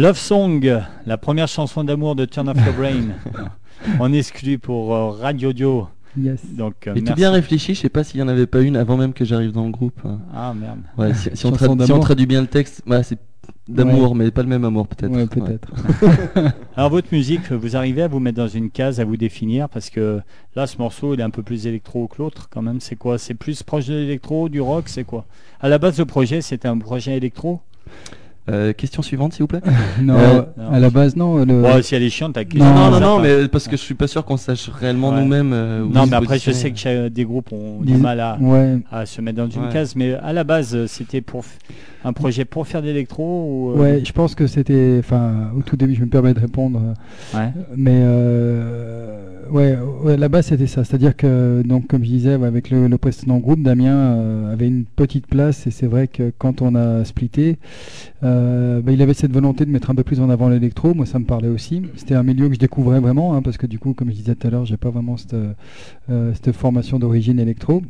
[SPEAKER 2] Love Song, la première chanson d'amour de Turn Off Your Brain. On exclut pour euh, Radio Dio.
[SPEAKER 4] Yes.
[SPEAKER 2] Donc, euh,
[SPEAKER 3] Et tout
[SPEAKER 2] merci.
[SPEAKER 3] bien réfléchi, je sais pas s'il y en avait pas une avant même que j'arrive dans le groupe.
[SPEAKER 2] Ah merde.
[SPEAKER 3] Ouais, si, si on,
[SPEAKER 4] Chanson
[SPEAKER 3] trad- si on
[SPEAKER 4] d'amour.
[SPEAKER 3] traduit bien le texte, ouais, c'est d'amour, mais pas le même amour peut-être.
[SPEAKER 4] Ouais,
[SPEAKER 3] Ouais.
[SPEAKER 4] peut-être.
[SPEAKER 2] Alors votre musique, vous arrivez à vous mettre dans une case, à vous définir parce que là ce morceau il est un peu plus électro que l'autre quand même. C'est quoi? C'est plus proche de l'électro, du rock, c'est quoi? À la base le projet c'était un projet électro?
[SPEAKER 3] Euh, question suivante, s'il vous plaît.
[SPEAKER 4] Non,
[SPEAKER 3] Euh,
[SPEAKER 4] à la base, non. Le...
[SPEAKER 2] Bon, si elle est chiante, t'as
[SPEAKER 4] Non,
[SPEAKER 3] non, non, non, mais parce que je suis pas sûr qu'on sache réellement
[SPEAKER 2] Ouais.
[SPEAKER 3] nous-mêmes. euh,
[SPEAKER 2] Non, mais après je sais que des groupes ont du mal à,
[SPEAKER 4] Ouais.
[SPEAKER 2] à se mettre dans une
[SPEAKER 3] Ouais.
[SPEAKER 2] case, mais à la base c'était pour f- un projet pour faire de l'électro ou euh,
[SPEAKER 4] Ouais, je pense que c'était, enfin, au tout début, je me permets de répondre,
[SPEAKER 2] ouais.
[SPEAKER 4] mais euh, ouais, ouais, la base c'était ça, c'est-à-dire que donc comme je disais, avec le, le précédent groupe, Damien euh, avait une petite place et c'est vrai que quand on a splitté, euh, bah, il avait cette volonté de mettre un peu plus en avant l'électro. Moi, ça me parlait aussi. C'était un milieu que je découvrais vraiment, hein, parce que du coup, comme je disais tout à l'heure, j'ai pas vraiment cette, euh, cette formation d'origine électro.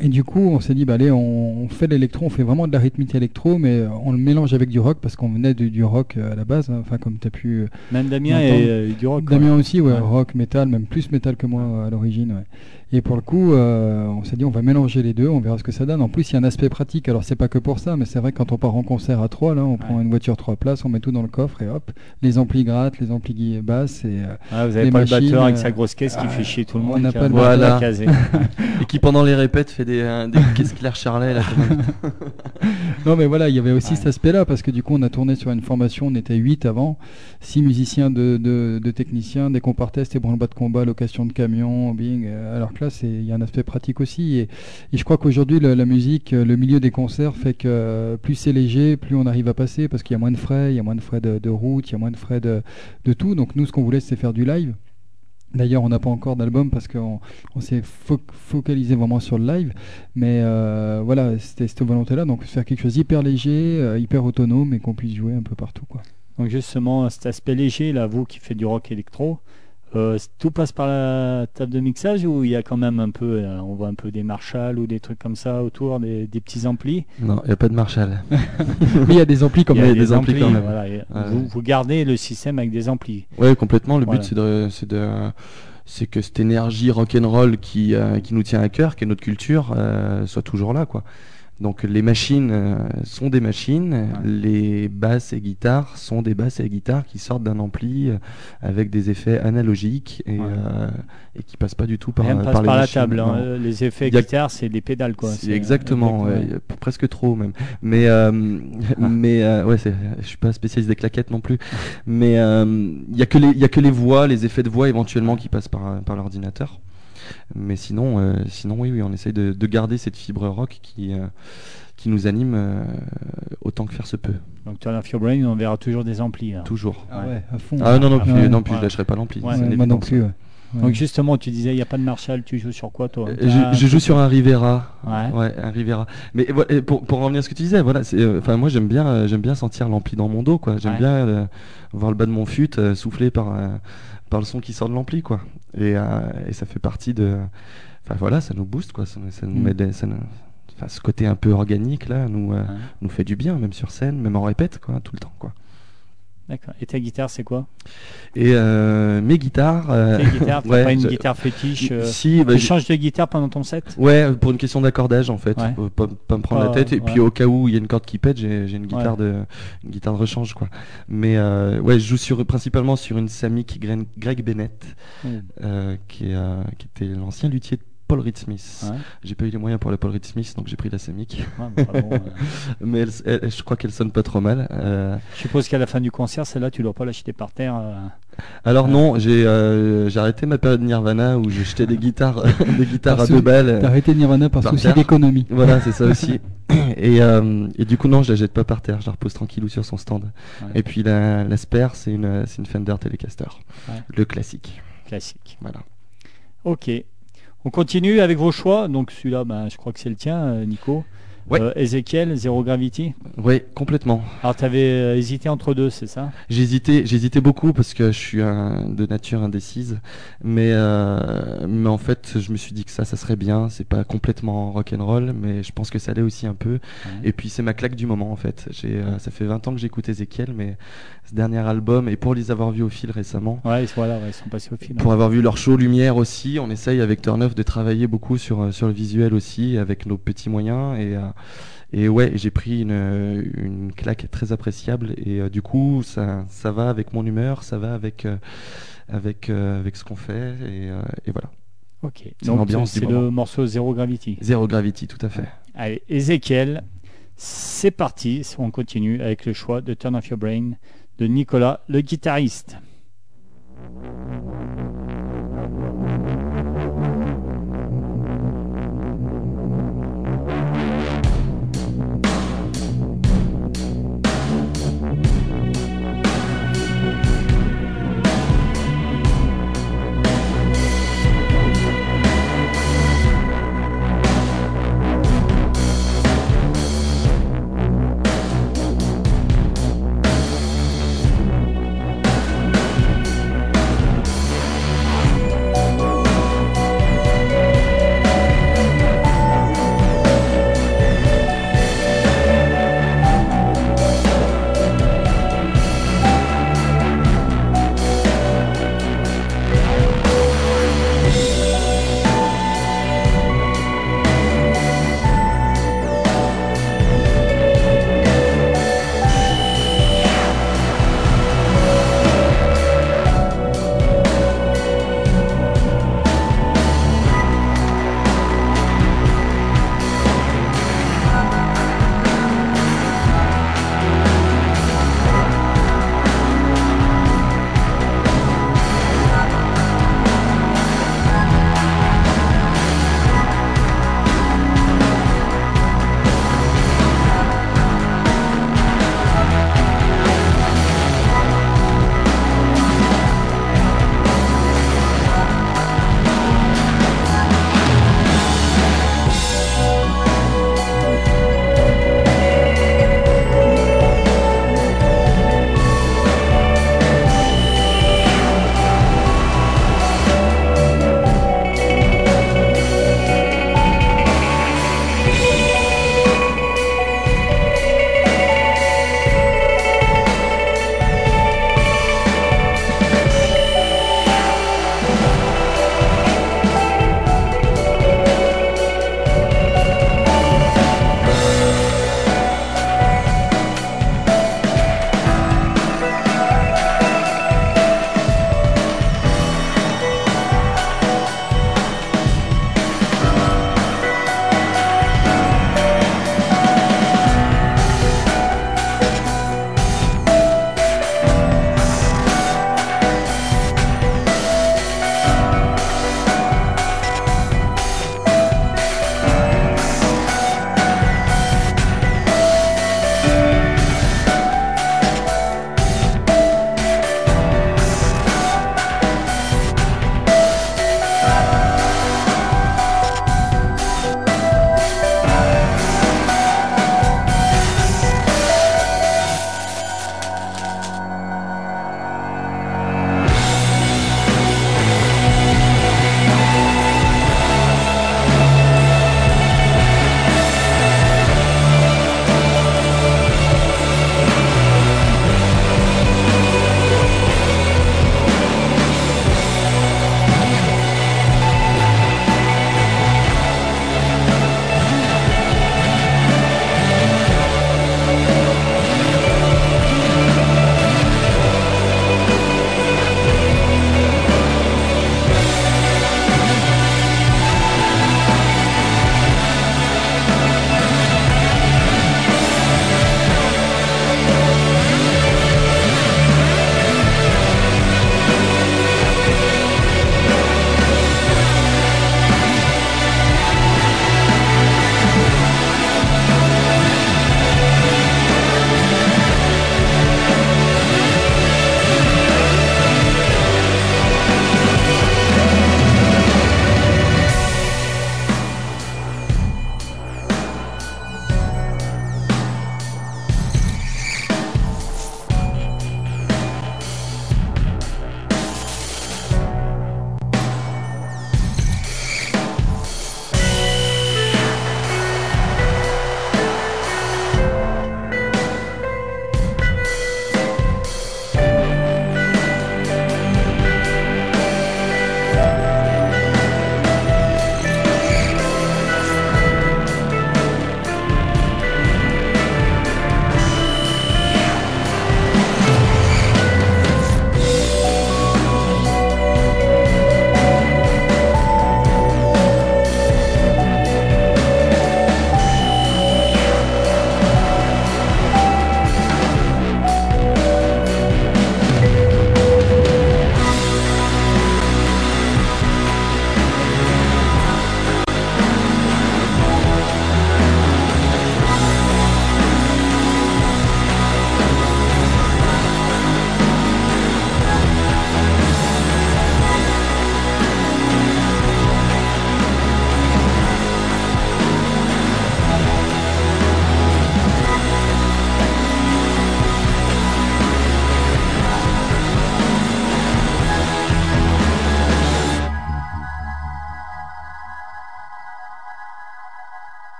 [SPEAKER 4] Et du coup, on s'est dit, bah, allez, on, on fait l'électro, on fait vraiment de la rythmique électro, mais euh, on le mélange avec du rock parce qu'on venait du, du rock euh, à la base. hein. Enfin, comme tu as pu. euh,
[SPEAKER 2] Même Damien euh, du rock. quoi.
[SPEAKER 4] Damien aussi, ouais,
[SPEAKER 2] Ouais.
[SPEAKER 4] rock, métal, même plus métal que moi à l'origine. ouais. Et pour le coup, euh, on s'est dit, on va mélanger les deux, on verra ce que ça donne. En plus, il y a un aspect pratique. Alors, c'est pas que pour ça, mais c'est vrai que quand on part en concert à trois, là, on prend une voiture trois places, on met tout dans le coffre et hop, les amplis grattes, les amplis basses. Et,
[SPEAKER 2] Ah, vous avez
[SPEAKER 4] les
[SPEAKER 2] pas
[SPEAKER 4] machines,
[SPEAKER 2] le batteur avec sa grosse caisse qui
[SPEAKER 4] ah,
[SPEAKER 2] fait chier tout le
[SPEAKER 4] on
[SPEAKER 2] monde.
[SPEAKER 4] n'a
[SPEAKER 2] qui
[SPEAKER 4] pas le
[SPEAKER 2] de caser.
[SPEAKER 3] Et qui pendant les répètes fait des, euh, des qu'est-ce Claire Charlet là.
[SPEAKER 4] Non mais voilà, il y avait aussi
[SPEAKER 2] Ouais.
[SPEAKER 4] cet aspect-là parce que du coup on a tourné sur une formation, on était 8 avant, 6 musiciens de, de, de techniciens, des compartestes, des branle-bas de combat, location de camions, bing. Alors que là c'est il y a un aspect pratique aussi et, et je crois qu'aujourd'hui la musique, le milieu des concerts fait que plus c'est léger, plus on arrive à passer parce qu'il y a moins de frais, il y a moins de frais de, de route, il y a moins de frais de, de tout. Donc nous ce qu'on voulait c'est faire du live. D'ailleurs, on n'a pas encore d'album parce qu'on on s'est fo- focalisé vraiment sur le live. Mais euh, voilà, c'était cette volonté-là. Donc, faire quelque chose d'hyper léger, euh, hyper autonome et qu'on puisse jouer un peu partout. Quoi.
[SPEAKER 2] Donc justement, cet aspect léger, là, vous qui faites du rock électro, euh, tout passe par la table de mixage ou il y a quand même un peu, euh, on voit un peu des Marshall ou des trucs comme ça autour, des, des petits amplis
[SPEAKER 3] Non, il y a pas de Marshall.
[SPEAKER 4] Mais il y a des amplis quand
[SPEAKER 2] Il y a
[SPEAKER 4] même.
[SPEAKER 3] des amplis quand même.
[SPEAKER 2] voilà, et
[SPEAKER 3] Ouais.
[SPEAKER 2] vous, vous gardez le système avec des amplis.
[SPEAKER 3] Ouais, complètement. Le
[SPEAKER 2] Voilà.
[SPEAKER 3] but, c'est de, c'est de, c'est que cette énergie rock'n'roll qui, euh, qui nous tient à cœur, qui est notre culture, euh, soit toujours là, quoi. Donc les machines euh, sont des machines, les basses et guitares sont des basses et guitares qui sortent d'un ampli euh, avec des effets analogiques et,
[SPEAKER 2] Ouais.
[SPEAKER 3] euh, et qui passent pas du tout par,
[SPEAKER 2] Rien
[SPEAKER 3] euh,
[SPEAKER 2] passe
[SPEAKER 3] par
[SPEAKER 2] par,
[SPEAKER 3] les
[SPEAKER 2] la table. hein. Les effets
[SPEAKER 3] a-
[SPEAKER 2] guitare, c'est des pédales, quoi.
[SPEAKER 3] C'est exactement, ouais, presque trop même. Mais euh, mais euh, ouais, je suis pas spécialiste des claquettes non plus. Mais il y a que les il y a que les voix, les effets de voix éventuellement qui passent par par l'ordinateur. Mais sinon euh, sinon oui oui, on essaye de, de garder cette fibre rock qui euh, qui nous anime euh, autant que faire se peut,
[SPEAKER 2] Donc Turn Off Your Brain, on verra toujours des amplis. là.
[SPEAKER 3] toujours.
[SPEAKER 4] Ah ouais, à fond.
[SPEAKER 3] Ah non non plus
[SPEAKER 4] Ouais.
[SPEAKER 3] non plus,
[SPEAKER 2] Ouais.
[SPEAKER 3] je lâcherai pas l'ampli.
[SPEAKER 2] Ouais,
[SPEAKER 4] moi non plus. ouais. Ouais.
[SPEAKER 2] Donc justement, tu disais, il n'y a pas de Marshall, tu joues sur quoi toi
[SPEAKER 3] Euh, je, je joue sur un Rivera.
[SPEAKER 2] Ouais.
[SPEAKER 3] Ouais, un Rivera. Mais pour, pour revenir à ce que tu disais, voilà, euh, enfin moi j'aime bien, euh, j'aime bien sentir l'ampli dans mon dos, quoi. J'aime
[SPEAKER 2] Ouais.
[SPEAKER 3] bien euh, voir le bas de mon fut euh, soufflé par euh, par le son qui sort de l'ampli, quoi. Et, euh, et ça fait partie de, enfin voilà, ça nous booste, quoi. Ça, ça nous
[SPEAKER 4] Mm.
[SPEAKER 3] met, des- ça nous- enfin ce côté un peu organique là, nous euh,
[SPEAKER 2] Ouais.
[SPEAKER 3] nous fait du bien, même sur scène, même en répète, quoi, tout le temps, quoi.
[SPEAKER 2] D'accord. Et ta guitare, c'est quoi?
[SPEAKER 3] Et euh, mes guitares. euh,
[SPEAKER 2] t'as
[SPEAKER 3] ouais,
[SPEAKER 2] pas une
[SPEAKER 3] je-
[SPEAKER 2] guitare fétiche euh,
[SPEAKER 3] Si, bah,
[SPEAKER 2] Tu changes de guitare pendant ton set?
[SPEAKER 3] Ouais, pour une question d'accordage en fait,
[SPEAKER 2] Ouais.
[SPEAKER 3] Faut pas, pas me prendre la tête. Et
[SPEAKER 2] ouais.
[SPEAKER 3] puis au cas où il y a une corde qui pète, j'ai une guitare de une guitare de rechange quoi. Mais euh, ouais, je joue sur principalement sur une Samick Greg Bennett,
[SPEAKER 2] Mm.
[SPEAKER 3] euh, qui, est, euh, qui était l'ancien luthier de Paul Reed Smith.
[SPEAKER 2] Ouais.
[SPEAKER 3] J'ai pas eu les moyens pour la Paul Reed Smith, donc j'ai pris la Semic.
[SPEAKER 2] Ouais, mais bravo, euh.
[SPEAKER 3] Mais elle- elle- je crois qu'elle sonne pas trop mal. Euh,
[SPEAKER 2] Je suppose qu'à la fin du concert, celle-là, tu dois pas l'acheter par terre. euh.
[SPEAKER 3] alors non, j'ai euh, arrêté ma période Nirvana où j'ai jeté des guitares, des guitares à deux balles.
[SPEAKER 4] T'as arrêté Nirvana par
[SPEAKER 3] Par
[SPEAKER 4] souci d'économie.
[SPEAKER 3] Voilà, c'est ça aussi. Et, euh, et du coup, non, je la jette pas par terre, je la repose tranquillou sur son stand.
[SPEAKER 2] Ouais.
[SPEAKER 3] Et puis la, la spare, c'est une, une Fender Telecaster, le classique.
[SPEAKER 2] Classique.
[SPEAKER 3] Voilà.
[SPEAKER 2] Ok. On continue avec vos choix. Donc celui-là, ben, je crois que c'est le tien, euh, Nico.
[SPEAKER 3] Ouais.
[SPEAKER 2] Euh, Ezekiel, Zero Gravity.
[SPEAKER 3] Oui, complètement.
[SPEAKER 2] Alors tu avais hésité entre deux, c'est ça?
[SPEAKER 3] J'hésitais, j'hésitais beaucoup parce que je suis un- de nature indécise, mais euh, mais en fait, je me suis dit que ça, ça serait bien. C'est pas complètement rock and roll, mais je pense que ça l'est aussi un peu. Et puis c'est ma claque du moment en fait. J'ai, euh, ça fait 20 ans que j'écoute Ezekiel, mais ce dernier album et pour les avoir vus au fil récemment.
[SPEAKER 2] Ouais, voilà, ouais, ils sont passés au film.
[SPEAKER 3] Pour avoir vu leur show lumière aussi, on essaye avec Turn-Off de travailler beaucoup sur, euh, sur le visuel aussi, avec nos petits moyens. Et, euh, et ouais, j'ai pris une, une claque très appréciable. Et euh, du coup, ça, ça va avec mon humeur, ça va avec, euh, avec, euh, avec ce qu'on fait. Et, et voilà.
[SPEAKER 2] Ok.
[SPEAKER 3] C'est
[SPEAKER 2] Donc c'est le morceau Zero Gravity.
[SPEAKER 3] Zero Gravity, tout à fait.
[SPEAKER 2] Allez, Ezekiel, c'est parti. On continue avec le choix de Turn Off Your Brain de Nicolas, le guitariste.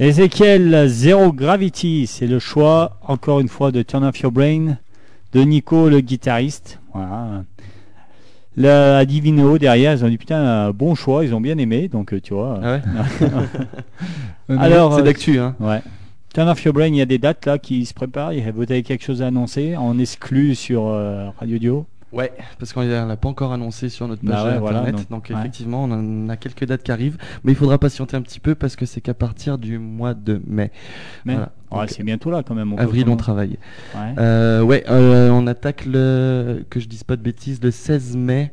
[SPEAKER 2] Ezekiel Zero Gravity, c'est le choix, encore une fois, de Turn Off Your Brain, de Nico, le guitariste. Voilà. La Divino derrière, ils ont dit putain, bon choix, ils ont bien aimé, donc euh, tu vois.
[SPEAKER 3] Ah ouais
[SPEAKER 2] Alors,
[SPEAKER 3] c'est
[SPEAKER 2] euh,
[SPEAKER 3] d'actu, hein.
[SPEAKER 2] Ouais. Turn Off Your Brain, il y a des dates là qui se préparent. Vous avez quelque chose à annoncer en exclu sur euh, Radio Dio?
[SPEAKER 3] Ouais, parce qu'on l'a pas encore annoncé sur notre
[SPEAKER 2] Bah
[SPEAKER 3] page
[SPEAKER 2] voilà,
[SPEAKER 3] internet.
[SPEAKER 2] donc,
[SPEAKER 3] donc
[SPEAKER 2] ouais.
[SPEAKER 3] effectivement, on en a quelques dates qui arrivent, mais il faudra patienter un petit peu parce que c'est qu'à partir du mois de mai.
[SPEAKER 2] Mais
[SPEAKER 3] Voilà.
[SPEAKER 2] Ouais,
[SPEAKER 3] Donc,
[SPEAKER 2] c'est bientôt là quand même. on
[SPEAKER 3] Avril, on travaille.
[SPEAKER 2] Ouais.
[SPEAKER 3] Euh, ouais, euh, on attaque le, que je dise pas de bêtises, le 16 mai.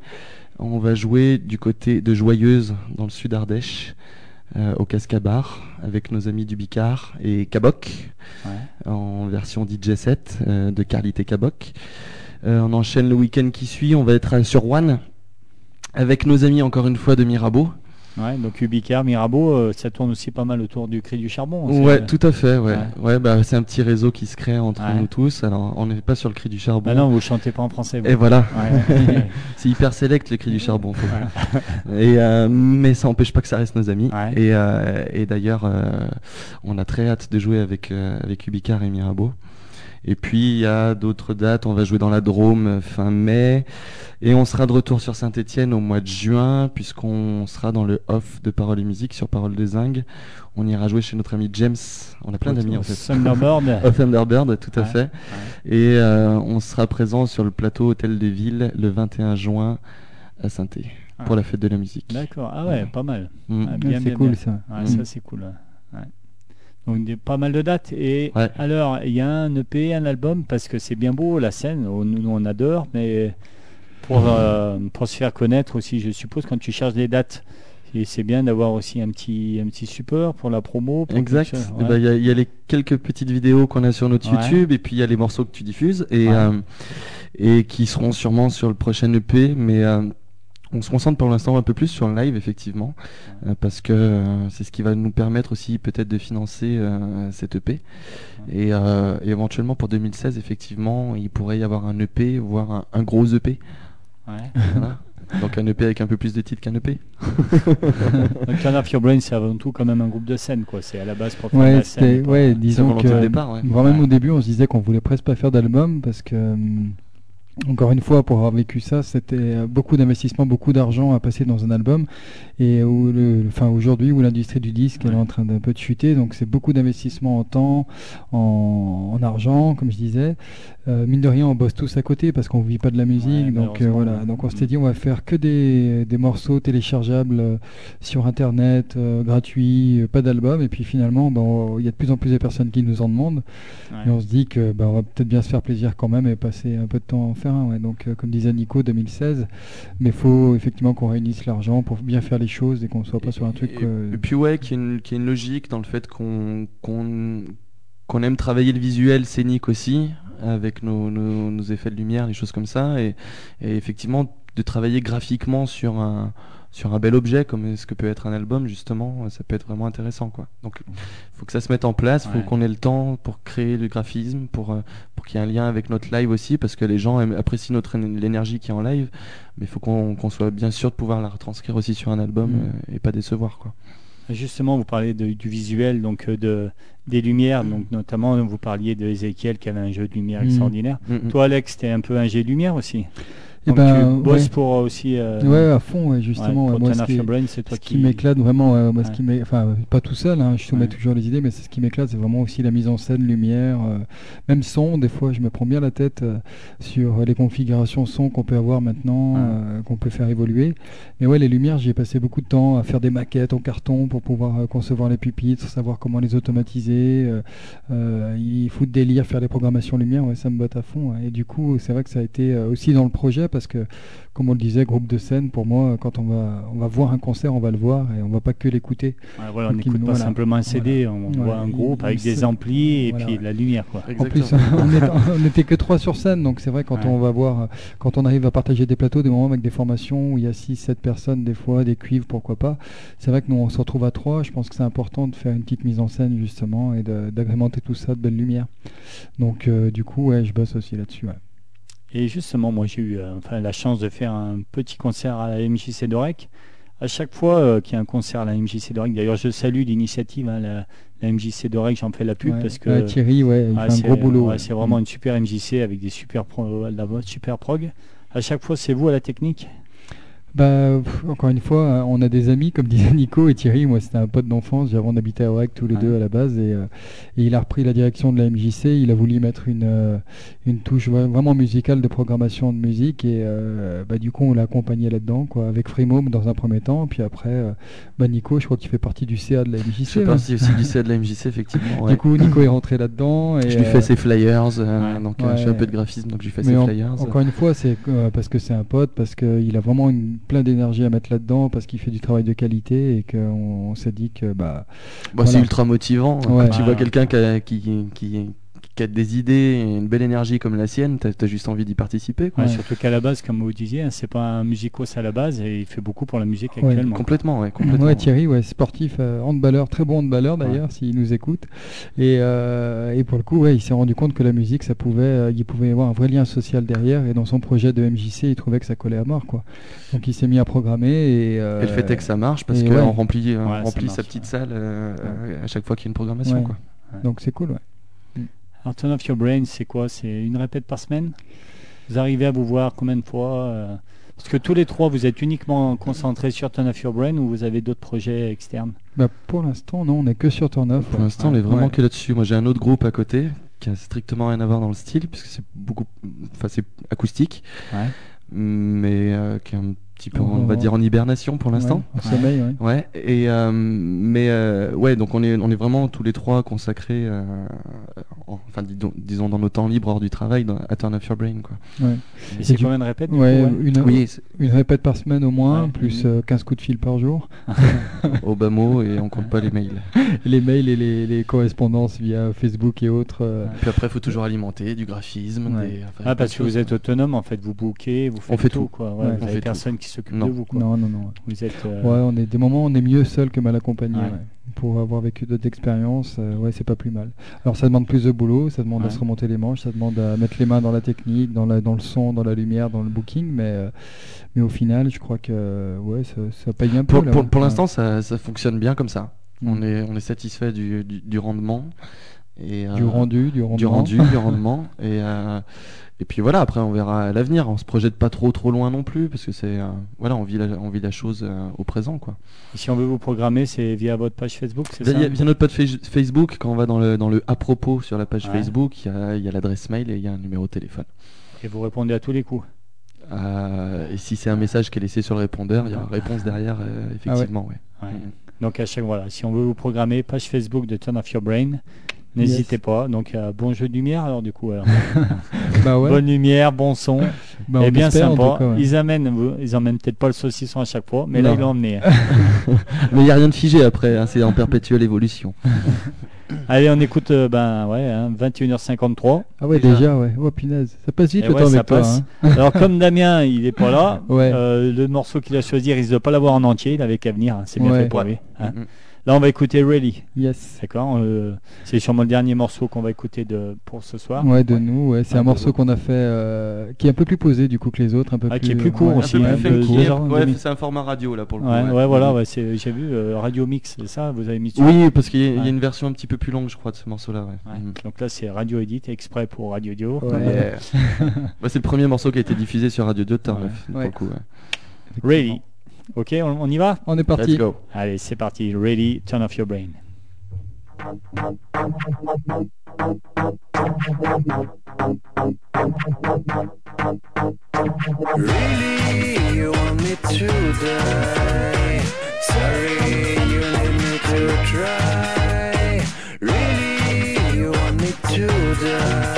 [SPEAKER 3] On va jouer du côté de Joyeuse, dans le sud Ardèche, euh, au Cascabar, avec nos amis du Bicard et
[SPEAKER 2] Ouais.
[SPEAKER 3] en version DJ set de Carlité Cabok. Euh, on enchaîne le week-end qui suit, on va être sur One, avec nos amis encore une fois de Mirabeau.
[SPEAKER 2] Ouais, donc Ubicar, Mirabeau, euh, ça tourne aussi pas mal autour du cri du charbon.
[SPEAKER 3] Ouais, tout à fait, ouais.
[SPEAKER 2] Ouais.
[SPEAKER 3] Ouais, bah, c'est un petit réseau qui se crée entre
[SPEAKER 2] Ouais.
[SPEAKER 3] nous tous. Alors, on n'est pas sur le cri du charbon.
[SPEAKER 2] Bah non, vous chantez pas en français. vous.
[SPEAKER 3] Et voilà. C'est hyper select le cri du charbon. Et euh, mais ça n'empêche pas que ça reste nos amis. Et, euh, et d'ailleurs, euh, on a très hâte de jouer avec euh, avec Ubicar et Mirabeau. Et puis il y a d'autres dates. On va jouer dans la Drôme fin mai, et on sera de retour sur Saint-Étienne au mois de juin, puisqu'on sera dans le off de Paroles et Musique sur Paroles des Zingues. On ira jouer chez notre ami James. On a plein d'amis en fait.
[SPEAKER 2] Thunderbird.
[SPEAKER 3] Of Thunderbird, tout à
[SPEAKER 2] Ouais,
[SPEAKER 3] fait. Et euh, on sera présent sur le plateau Hôtel des Villes le 21 juin à saint
[SPEAKER 2] Ah.
[SPEAKER 3] pour la fête de la musique.
[SPEAKER 2] D'accord. Ah ouais, pas mal.
[SPEAKER 3] Mm.
[SPEAKER 2] Ah, bien,
[SPEAKER 4] c'est
[SPEAKER 2] bien,
[SPEAKER 4] cool
[SPEAKER 2] bien.
[SPEAKER 4] ça.
[SPEAKER 2] Ouais,
[SPEAKER 3] Mm.
[SPEAKER 2] Ça, c'est cool. ouais. Donc, des- pas mal de dates. Et
[SPEAKER 3] Ouais.
[SPEAKER 2] alors, il y a un EP, un album, parce que c'est bien beau, la scène, on- nous, on adore, mais pour, euh, pour se faire connaître aussi, je suppose, quand tu cherches des dates, et c'est bien d'avoir aussi un petit, un petit support pour la promo. pour
[SPEAKER 3] Exact. Eh
[SPEAKER 2] Ouais.
[SPEAKER 3] ben, Il y, a- il y a les quelques petites vidéos qu'on a sur notre
[SPEAKER 2] Ouais.
[SPEAKER 3] YouTube et puis il y a les morceaux que tu diffuses et, euh, et qui seront sûrement sur le prochain EP. Mais euh, on se concentre pour l'instant un peu plus sur le live, effectivement, euh, parce que euh, c'est ce qui va nous permettre aussi peut-être de financer euh, cet EP. Et, euh, et éventuellement pour 2016, effectivement, il pourrait y avoir un EP, voire un, un gros EP.
[SPEAKER 2] Ouais.
[SPEAKER 3] Voilà. Donc un EP avec un peu plus de titres qu'un EP.
[SPEAKER 2] Donc, Turn Off Your Brain, c'est avant tout quand même un groupe de scène, quoi. C'est à la base pour faire
[SPEAKER 4] Ouais,
[SPEAKER 2] la scène.
[SPEAKER 4] ouais, disons que,
[SPEAKER 3] départ, ouais.
[SPEAKER 4] voire même
[SPEAKER 2] Ouais.
[SPEAKER 4] au début, on se disait qu'on voulait presque pas faire d'album parce que, hum, encore une fois, pour avoir vécu ça, c'était euh, beaucoup d'investissement, beaucoup d'argent à passer dans un album. Et où le, enfin, aujourd'hui, où l'industrie du disque elle est en train d'un peu de chuter, donc c'est beaucoup d'investissement en temps, en, en argent, comme je disais. Euh, mine de rien, on bosse tous à côté parce qu'on vit pas de la musique.
[SPEAKER 2] Ouais,
[SPEAKER 4] donc euh, voilà. Donc on s'était dit, on va faire que des, des morceaux téléchargeables euh, sur Internet, euh, gratuits, pas d'album. Et puis finalement, ben, il y a de plus en plus de personnes qui nous en demandent.
[SPEAKER 2] Ouais.
[SPEAKER 4] Et on se dit que ben, on va peut-être bien se faire plaisir quand même et passer un peu de temps à en faire ouais. Donc, euh, comme disait Nico, 2016. Mais il faut effectivement qu'on réunisse l'argent pour bien faire les choses et qu'on soit pas sur un truc.
[SPEAKER 3] Et,
[SPEAKER 4] euh,
[SPEAKER 3] et puis ouais, qu'il y, une- qu'il y ait une logique dans le fait qu'on aime travailler le visuel scénique aussi, avec nos, nos, nos effets de lumière, les choses comme ça, et, et effectivement de travailler graphiquement sur un sur un bel objet comme ce que peut être un album justement, ça peut être vraiment intéressant quoi. Donc faut que ça se mette en place, faut
[SPEAKER 2] Ouais.
[SPEAKER 3] qu'on ait le temps pour créer le graphisme, pour euh, pour qu'il y ait un lien avec notre live aussi, parce que les gens aiment- apprécient notre éne- l'énergie qui est en live, mais il faut qu'on soit bien sûr de pouvoir la retranscrire aussi sur un album
[SPEAKER 4] Mm.
[SPEAKER 3] euh, et pas décevoir quoi.
[SPEAKER 2] Justement, vous parlez de- du visuel, donc euh, de, des lumières, donc notamment vous parliez de Ezekiel qui avait un jeu de lumière extraordinaire.
[SPEAKER 3] Mm, mm.
[SPEAKER 2] Toi, Alex, t'es un peu un jet de lumière aussi?
[SPEAKER 4] Eh
[SPEAKER 2] Donc,
[SPEAKER 4] ben,
[SPEAKER 2] tu bosses
[SPEAKER 4] ouais.
[SPEAKER 2] pour euh, aussi. euh,
[SPEAKER 4] Ouais, à fond, ouais, justement.
[SPEAKER 2] ouais,
[SPEAKER 4] moi, ce qui, m'éclate vraiment, euh, moi, ce qui enfin, pas tout seul, hein, je soumets toujours les idées, mais c'est ce qui m'éclate, c'est vraiment aussi la mise en scène, lumière, euh, même son. Des fois, je me prends bien la tête euh, sur les configurations son qu'on peut avoir maintenant, euh, qu'on peut faire évoluer. Mais ouais, les lumières, j'y ai passé beaucoup de temps à faire des maquettes en carton pour pouvoir euh, concevoir les pupitres, savoir comment les automatiser. il faut de délire, faire les programmations lumière, ouais, ça me botte à fond. Et du coup, c'est vrai que ça a été aussi dans le projet parce que comme on le disait, groupe de scène, pour moi, quand on va, on va voir un concert, on va le voir et on va pas que l'écouter.
[SPEAKER 2] Voilà, on n'écoute pas
[SPEAKER 4] voilà.
[SPEAKER 2] simplement un CD, on voit un groupe avec des amplis et puis de la lumière. Quoi.
[SPEAKER 4] En plus, on n'était que trois sur scène, donc c'est vrai quand on va voir, quand on arrive à partager des plateaux, des moments avec des formations où il y a 6-7 personnes, des fois, des cuivres, pourquoi pas. C'est vrai que nous, on se retrouve à trois. Je pense que c'est important de faire une petite mise en scène, justement, et d'agrémenter tout ça de belle lumière. Donc, euh, du coup, ouais, je bosse aussi là-dessus. ouais.
[SPEAKER 2] Et justement, moi j'ai eu euh, enfin, la chance de faire un petit concert à la MJC d'Orec À chaque fois euh, qu'il y a un concert à la MJC d'Oreg, d'ailleurs je salue l'initiative, hein, la, la MJC d'Oreg, j'en fais la pub
[SPEAKER 4] Ouais.
[SPEAKER 2] parce que
[SPEAKER 4] Ouais, Thierry, ouais, il fait un
[SPEAKER 2] c'est-
[SPEAKER 4] gros boulot.
[SPEAKER 2] ouais, c'est vraiment une super MJC avec des super, pro, la super prog. À chaque fois, c'est vous à la technique?
[SPEAKER 4] Bah, pff, encore une fois, euh, on a des amis, comme disait Nico et Thierry. Moi, c'était un pote d'enfance. J'avais- On habitait à Aurec tous les
[SPEAKER 2] Ouais.
[SPEAKER 4] deux à la base. Et, euh, et il a repris la direction de la MJC. Il a voulu mettre une, euh, une touche vra- vraiment musicale de programmation de musique. Et euh, bah, du coup, on l'a accompagné là-dedans, quoi, avec Freemome dans un premier temps. Puis après, euh, bah, Nico, je crois qu'il fait partie du CA de la
[SPEAKER 3] Je
[SPEAKER 4] MJC.
[SPEAKER 3] fais
[SPEAKER 4] ouais.
[SPEAKER 3] partie aussi du CA de la MJC, effectivement. ouais.
[SPEAKER 4] Du coup, Nico est rentré là-dedans. Et,
[SPEAKER 3] je lui fais ses flyers, euh,
[SPEAKER 2] Ouais.
[SPEAKER 3] donc je fais un peu de graphisme, donc je lui fais
[SPEAKER 4] Mais
[SPEAKER 3] ses
[SPEAKER 4] en-
[SPEAKER 3] flyers.
[SPEAKER 4] encore une fois, c'est euh, parce que c'est un pote, parce qu'il a vraiment une, plein d'énergie à mettre là-dedans, parce qu'il fait du travail de qualité et qu'on on s'est dit que bah
[SPEAKER 3] Bah, C'est ultra motivant.
[SPEAKER 4] Ouais.
[SPEAKER 3] Quand tu vois quelqu'un qui a, qui, qui, qui a des idées et une belle énergie comme la sienne, t'as as juste envie d'y participer. Quoi.
[SPEAKER 2] Ouais,
[SPEAKER 4] Ouais.
[SPEAKER 2] Surtout qu'à la base, comme vous disiez, hein, c'est pas un musicos à la base et il fait beaucoup pour la musique
[SPEAKER 4] Ouais.
[SPEAKER 2] actuellement.
[SPEAKER 3] Complètement, ouais. Complètement,
[SPEAKER 4] ouais. Thierry, ouais, sportif, euh, handballeur, très bon handballeur d'ailleurs, s'il nous écoute. Et, euh, et pour le coup, ouais, il s'est rendu compte que la musique, ça pouvait, euh, il pouvait y avoir un vrai lien social derrière. Et dans son projet de MJC, il trouvait que ça collait à mort, quoi. Donc il s'est mis à programmer et. euh,
[SPEAKER 3] Et le fait est que ça marche parce qu'on
[SPEAKER 4] ouais.
[SPEAKER 3] remplit, on remplit
[SPEAKER 2] marche,
[SPEAKER 3] sa petite
[SPEAKER 2] ouais.
[SPEAKER 3] salle euh, euh, à chaque fois qu'il y a une programmation.
[SPEAKER 4] Ouais.
[SPEAKER 3] Quoi.
[SPEAKER 4] Donc c'est cool, ouais.
[SPEAKER 2] Alors, Turn Off Your Brain, c'est quoi? C'est une répète par semaine? Vous arrivez à vous voir combien de fois euh, Parce que tous les trois, vous êtes uniquement concentrés sur Turn Off Your Brain ou vous avez d'autres projets externes?
[SPEAKER 4] Bah, pour l'instant, non, on est que sur Turn Off.
[SPEAKER 3] Pour
[SPEAKER 4] ouais.
[SPEAKER 3] l'instant, on est vraiment
[SPEAKER 4] Ouais.
[SPEAKER 3] que là-dessus. Moi, j'ai un autre groupe à côté qui a strictement rien à voir dans le style puisque c'est beaucoup, enfin, c'est acoustique,
[SPEAKER 2] Ouais.
[SPEAKER 3] mais euh, qui est un petit peu, on va dire, en hibernation pour l'instant.
[SPEAKER 4] Ouais, en sommeil, ouais.
[SPEAKER 3] Ouais, et euh, mais euh, ouais, donc on est on est vraiment tous les trois consacrés, euh, en- enfin disons, disons dans nos temps libres hors du travail, dans, à Turn Off Your Brain quoi.
[SPEAKER 4] Ouais.
[SPEAKER 2] Et c'est combien de répètes
[SPEAKER 4] une,
[SPEAKER 3] Oui,
[SPEAKER 4] une répète par semaine au moins,
[SPEAKER 2] Ouais.
[SPEAKER 4] plus euh, 15 coups de fil par jour.
[SPEAKER 3] au bas mot et on compte pas les mails.
[SPEAKER 4] Les mails et les, les correspondances via Facebook et autres.
[SPEAKER 3] Puis après, il faut toujours alimenter du graphisme.
[SPEAKER 4] Ouais.
[SPEAKER 3] des- enfin,
[SPEAKER 2] Ah, parce que vous êtes autonome en fait, vous bouquez, vous faites
[SPEAKER 3] fait
[SPEAKER 2] tout,
[SPEAKER 3] tout.
[SPEAKER 2] quoi. Ouais,
[SPEAKER 4] Ouais,
[SPEAKER 2] vous
[SPEAKER 3] on
[SPEAKER 2] avez
[SPEAKER 3] fait
[SPEAKER 2] personne qui s'occupe de vous quoi.
[SPEAKER 4] Non, non, non.
[SPEAKER 2] Vous êtes euh,
[SPEAKER 4] Ouais, on est des moments, on est mieux seul que mal accompagné.
[SPEAKER 2] Ouais.
[SPEAKER 4] ouais. Pour avoir vécu d'autres expériences, euh, ouais, c'est pas plus mal. Alors ça demande plus de boulot, ça demande à se remonter les manches, ça demande à mettre les mains dans la technique, dans, la, dans le son, dans la lumière, dans le booking, mais, euh, mais au final, je crois que ouais, ça, ça paye un peu.
[SPEAKER 3] Pour,
[SPEAKER 4] là,
[SPEAKER 3] pour,
[SPEAKER 4] ouais.
[SPEAKER 3] pour l'instant, ça, ça fonctionne bien comme ça.
[SPEAKER 4] Mm.
[SPEAKER 3] On est on est satisfait du, du, du rendement et
[SPEAKER 4] du
[SPEAKER 3] euh,
[SPEAKER 4] rendu, du rendement.
[SPEAKER 3] du rendu, du rendement. Et, euh, et puis voilà, après on verra à l'avenir. On se projette pas trop trop loin non plus parce que c'est euh, voilà, on vit la, on vit la chose euh, au présent quoi.
[SPEAKER 2] Et si on veut vous programmer, c'est via votre page Facebook, c'est ça?
[SPEAKER 3] Via, via notre page Face- Facebook, quand on va dans le dans le à propos sur la page
[SPEAKER 2] Ouais.
[SPEAKER 3] Facebook, il y a, il y a l'adresse mail et il y a un numéro de téléphone.
[SPEAKER 2] Et vous répondez à tous les coups.
[SPEAKER 3] Euh, et si c'est un message qui est laissé sur le répondeur, il y a une réponse derrière, euh, effectivement. ouais.
[SPEAKER 2] Ouais.
[SPEAKER 3] Mhm.
[SPEAKER 2] Donc à chaque voilà, si on veut vous programmer, page Facebook de Turn Off Your Brain, n'hésitez
[SPEAKER 4] Yes.
[SPEAKER 2] pas. Donc euh, bon jeu de lumière alors du coup. alors.
[SPEAKER 4] Bah ouais.
[SPEAKER 2] Bonne lumière, bon son,
[SPEAKER 4] Bah,
[SPEAKER 2] et
[SPEAKER 4] on
[SPEAKER 2] bien
[SPEAKER 4] espère,
[SPEAKER 2] sympa.
[SPEAKER 4] tout cas, ouais.
[SPEAKER 2] Ils amènent, vous- ils emmènent peut-être pas le saucisson à chaque fois, mais là ils l'ont emmené.
[SPEAKER 3] Mais il n'y a rien de figé après, hein, c'est en perpétuelle évolution.
[SPEAKER 2] Allez, on écoute euh, ben ouais, hein, 21h53.
[SPEAKER 4] Ah ouais,
[SPEAKER 3] Déjà.
[SPEAKER 4] déjà, ouais. Oh punaise, ça passe vite
[SPEAKER 2] Et
[SPEAKER 4] le
[SPEAKER 2] ouais,
[SPEAKER 4] temps
[SPEAKER 2] ça
[SPEAKER 4] avec toi.
[SPEAKER 2] passe.
[SPEAKER 4] hein.
[SPEAKER 2] Alors comme Damien, il est pas là,
[SPEAKER 4] Ouais.
[SPEAKER 2] euh, le morceau qu'il a choisi, il risque de pas l'avoir en entier, il avait qu'à venir, hein, c'est bien
[SPEAKER 4] Ouais.
[SPEAKER 2] fait pour lui. Là, on va écouter Really,
[SPEAKER 4] Yes.
[SPEAKER 2] d'accord euh, C'est sûrement le dernier morceau qu'on va écouter de, pour ce soir.
[SPEAKER 4] Ouais, de nous, ouais. C'est
[SPEAKER 2] Ouais,
[SPEAKER 4] un morceau qu'on a fait, euh, qui est un peu plus posé du coup que les autres, un peu
[SPEAKER 2] Ah,
[SPEAKER 4] plus.
[SPEAKER 2] qui est plus court
[SPEAKER 4] ouais,
[SPEAKER 2] aussi,
[SPEAKER 3] Un peu
[SPEAKER 2] hein,
[SPEAKER 3] plus ouais, c'est un format radio là pour le coup.
[SPEAKER 2] Ouais, voilà, j'ai vu euh, Radio Mix, c'est ça Vous avez mis
[SPEAKER 3] Oui, parce qu'il y, a- y une version un petit peu plus longue, je crois, de ce morceau-là. Ouais.
[SPEAKER 2] Ouais.
[SPEAKER 3] Mhm.
[SPEAKER 2] Donc là, c'est Radio Edit, exprès pour Radio Dio.
[SPEAKER 3] Bah, c'est le premier morceau qui a été diffusé sur Radio 2 de Turn
[SPEAKER 2] Ouais. Ok, on, on y va?
[SPEAKER 4] On est parti.
[SPEAKER 3] Let's go.
[SPEAKER 2] Allez, c'est parti. Ready, turn off your brain.
[SPEAKER 5] Really, you want me to die? Sorry, you need me to try. Really, you want me to die?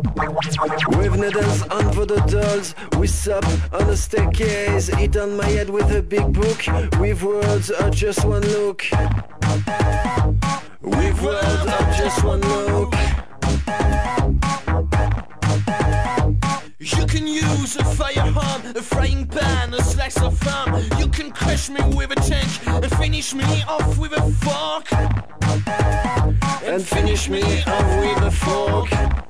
[SPEAKER 5] With needles on for the dogs, we sup on a staircase. Eat on my head with a big book. With words or just one look. With words or just one look. You can use a firearm, a frying pan, a slice of ham. You can crush me with a tank and finish me off with a fork. And finish me off with a fork.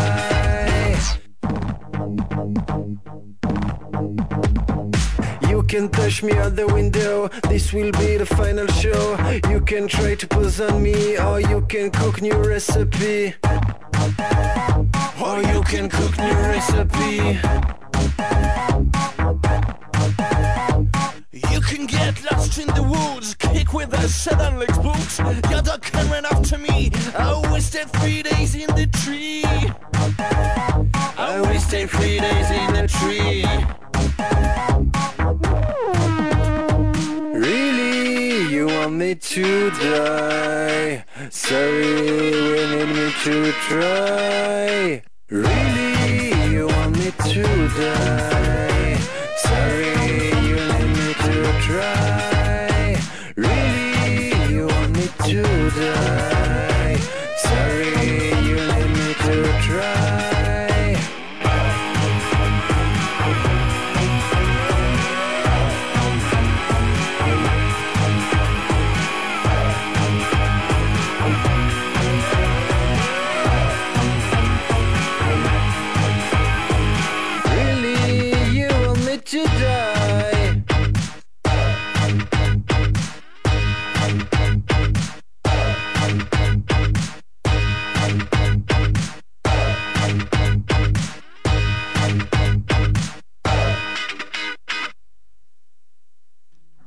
[SPEAKER 5] can touch me out the window, this will be the final show. You can try to pose on me, or you can cook new recipe. Or you can cook new recipe.
[SPEAKER 6] You can get lost in the woods, kick with a seven legs boots. Your dog can run after me. I wasted three days in the tree.
[SPEAKER 5] I wasted three days in the tree. To die? Sorry, we need me to try. Really, you want me to die? Sorry, you need me to try.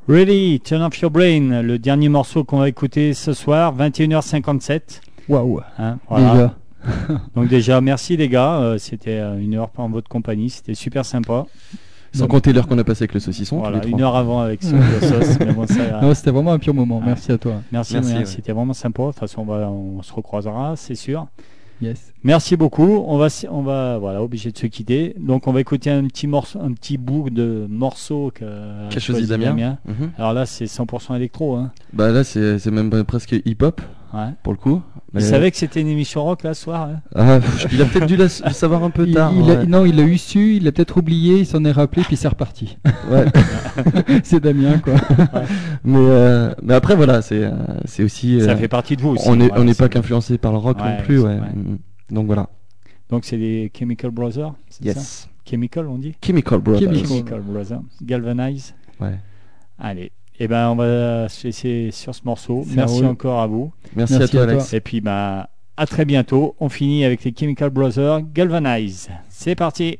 [SPEAKER 2] Ready, Turn Off Your Brain, le dernier morceau qu'on va écouter ce soir, 21h57.
[SPEAKER 4] Waouh.
[SPEAKER 2] hein, voilà.
[SPEAKER 4] Déjà.
[SPEAKER 2] Donc déjà, merci les gars, euh, c'était euh, une heure en votre compagnie, c'était super sympa.
[SPEAKER 3] Sans compter l'heure qu'on a passé avec le saucisson.
[SPEAKER 2] Voilà, une heure avant avec ce la sauce, mais bon, ça, euh,
[SPEAKER 4] Non, c'était vraiment un pur moment.
[SPEAKER 2] Ouais.
[SPEAKER 4] Merci à toi.
[SPEAKER 2] merci,
[SPEAKER 3] ouais.
[SPEAKER 2] c'était vraiment sympa. De toute façon, on, va, on se recroisera, c'est sûr.
[SPEAKER 4] Yes.
[SPEAKER 2] Merci beaucoup. On va, on va, voilà, obligé de se quitter. Donc, on va écouter un petit morceau, un petit bout de morceau que
[SPEAKER 3] Qu'a choisi Damien. Mhm.
[SPEAKER 2] Alors là, c'est 100% électro. Hein.
[SPEAKER 3] Bah là, c'est c'est même presque hip-hop
[SPEAKER 2] Ouais.
[SPEAKER 3] pour le coup. Mais-
[SPEAKER 2] savez que c'était une émission rock là ce soir hein
[SPEAKER 3] Ah, il a peut-être dû la- le savoir un peu
[SPEAKER 4] Il,
[SPEAKER 3] tard.
[SPEAKER 4] il a-
[SPEAKER 3] ouais.
[SPEAKER 4] non, il l'a eu su, il l'a peut-être oublié, il s'en est rappelé, puis c'est reparti.
[SPEAKER 3] Ouais.
[SPEAKER 4] c'est Damien, quoi.
[SPEAKER 3] mais, euh, mais après, voilà, c'est euh, c'est aussi.
[SPEAKER 2] Ça
[SPEAKER 3] euh,
[SPEAKER 2] fait partie de vous aussi.
[SPEAKER 3] on n'est
[SPEAKER 2] voilà,
[SPEAKER 3] on n'est pas qu'influencé par le rock
[SPEAKER 2] Ouais,
[SPEAKER 3] non plus,
[SPEAKER 2] c'est-
[SPEAKER 3] ouais.
[SPEAKER 2] ouais.
[SPEAKER 3] Mm. Donc voilà.
[SPEAKER 2] Donc, c'est les Chemical Brothers c'est ça
[SPEAKER 3] Yes.
[SPEAKER 2] Chemical, on dit
[SPEAKER 3] Chemical Brothers.
[SPEAKER 4] Chemical.
[SPEAKER 2] Chemical Brothers. Galvanize.
[SPEAKER 3] Ouais.
[SPEAKER 2] Allez. Et ben, on va se laisser sur ce morceau. Merci
[SPEAKER 4] roule.
[SPEAKER 2] encore à vous.
[SPEAKER 3] Merci,
[SPEAKER 4] Merci
[SPEAKER 3] à toi,
[SPEAKER 4] à toi.
[SPEAKER 3] Alex.
[SPEAKER 2] Et puis, bah, à très bientôt. On finit avec les Chemical Brothers Galvanize. C'est parti.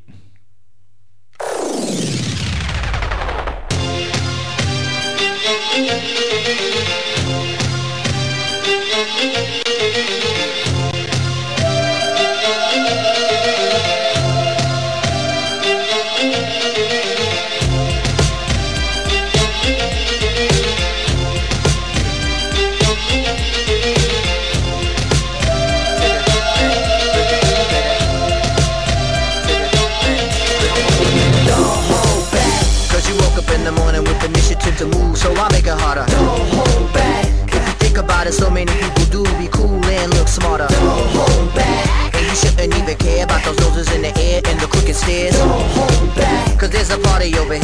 [SPEAKER 7] About it, so many people do be cool and look smarter. Don't hold back. And you shouldn't even care about those noses in the air and the crooked stairs. Don't hold back. Cause there's a party over here.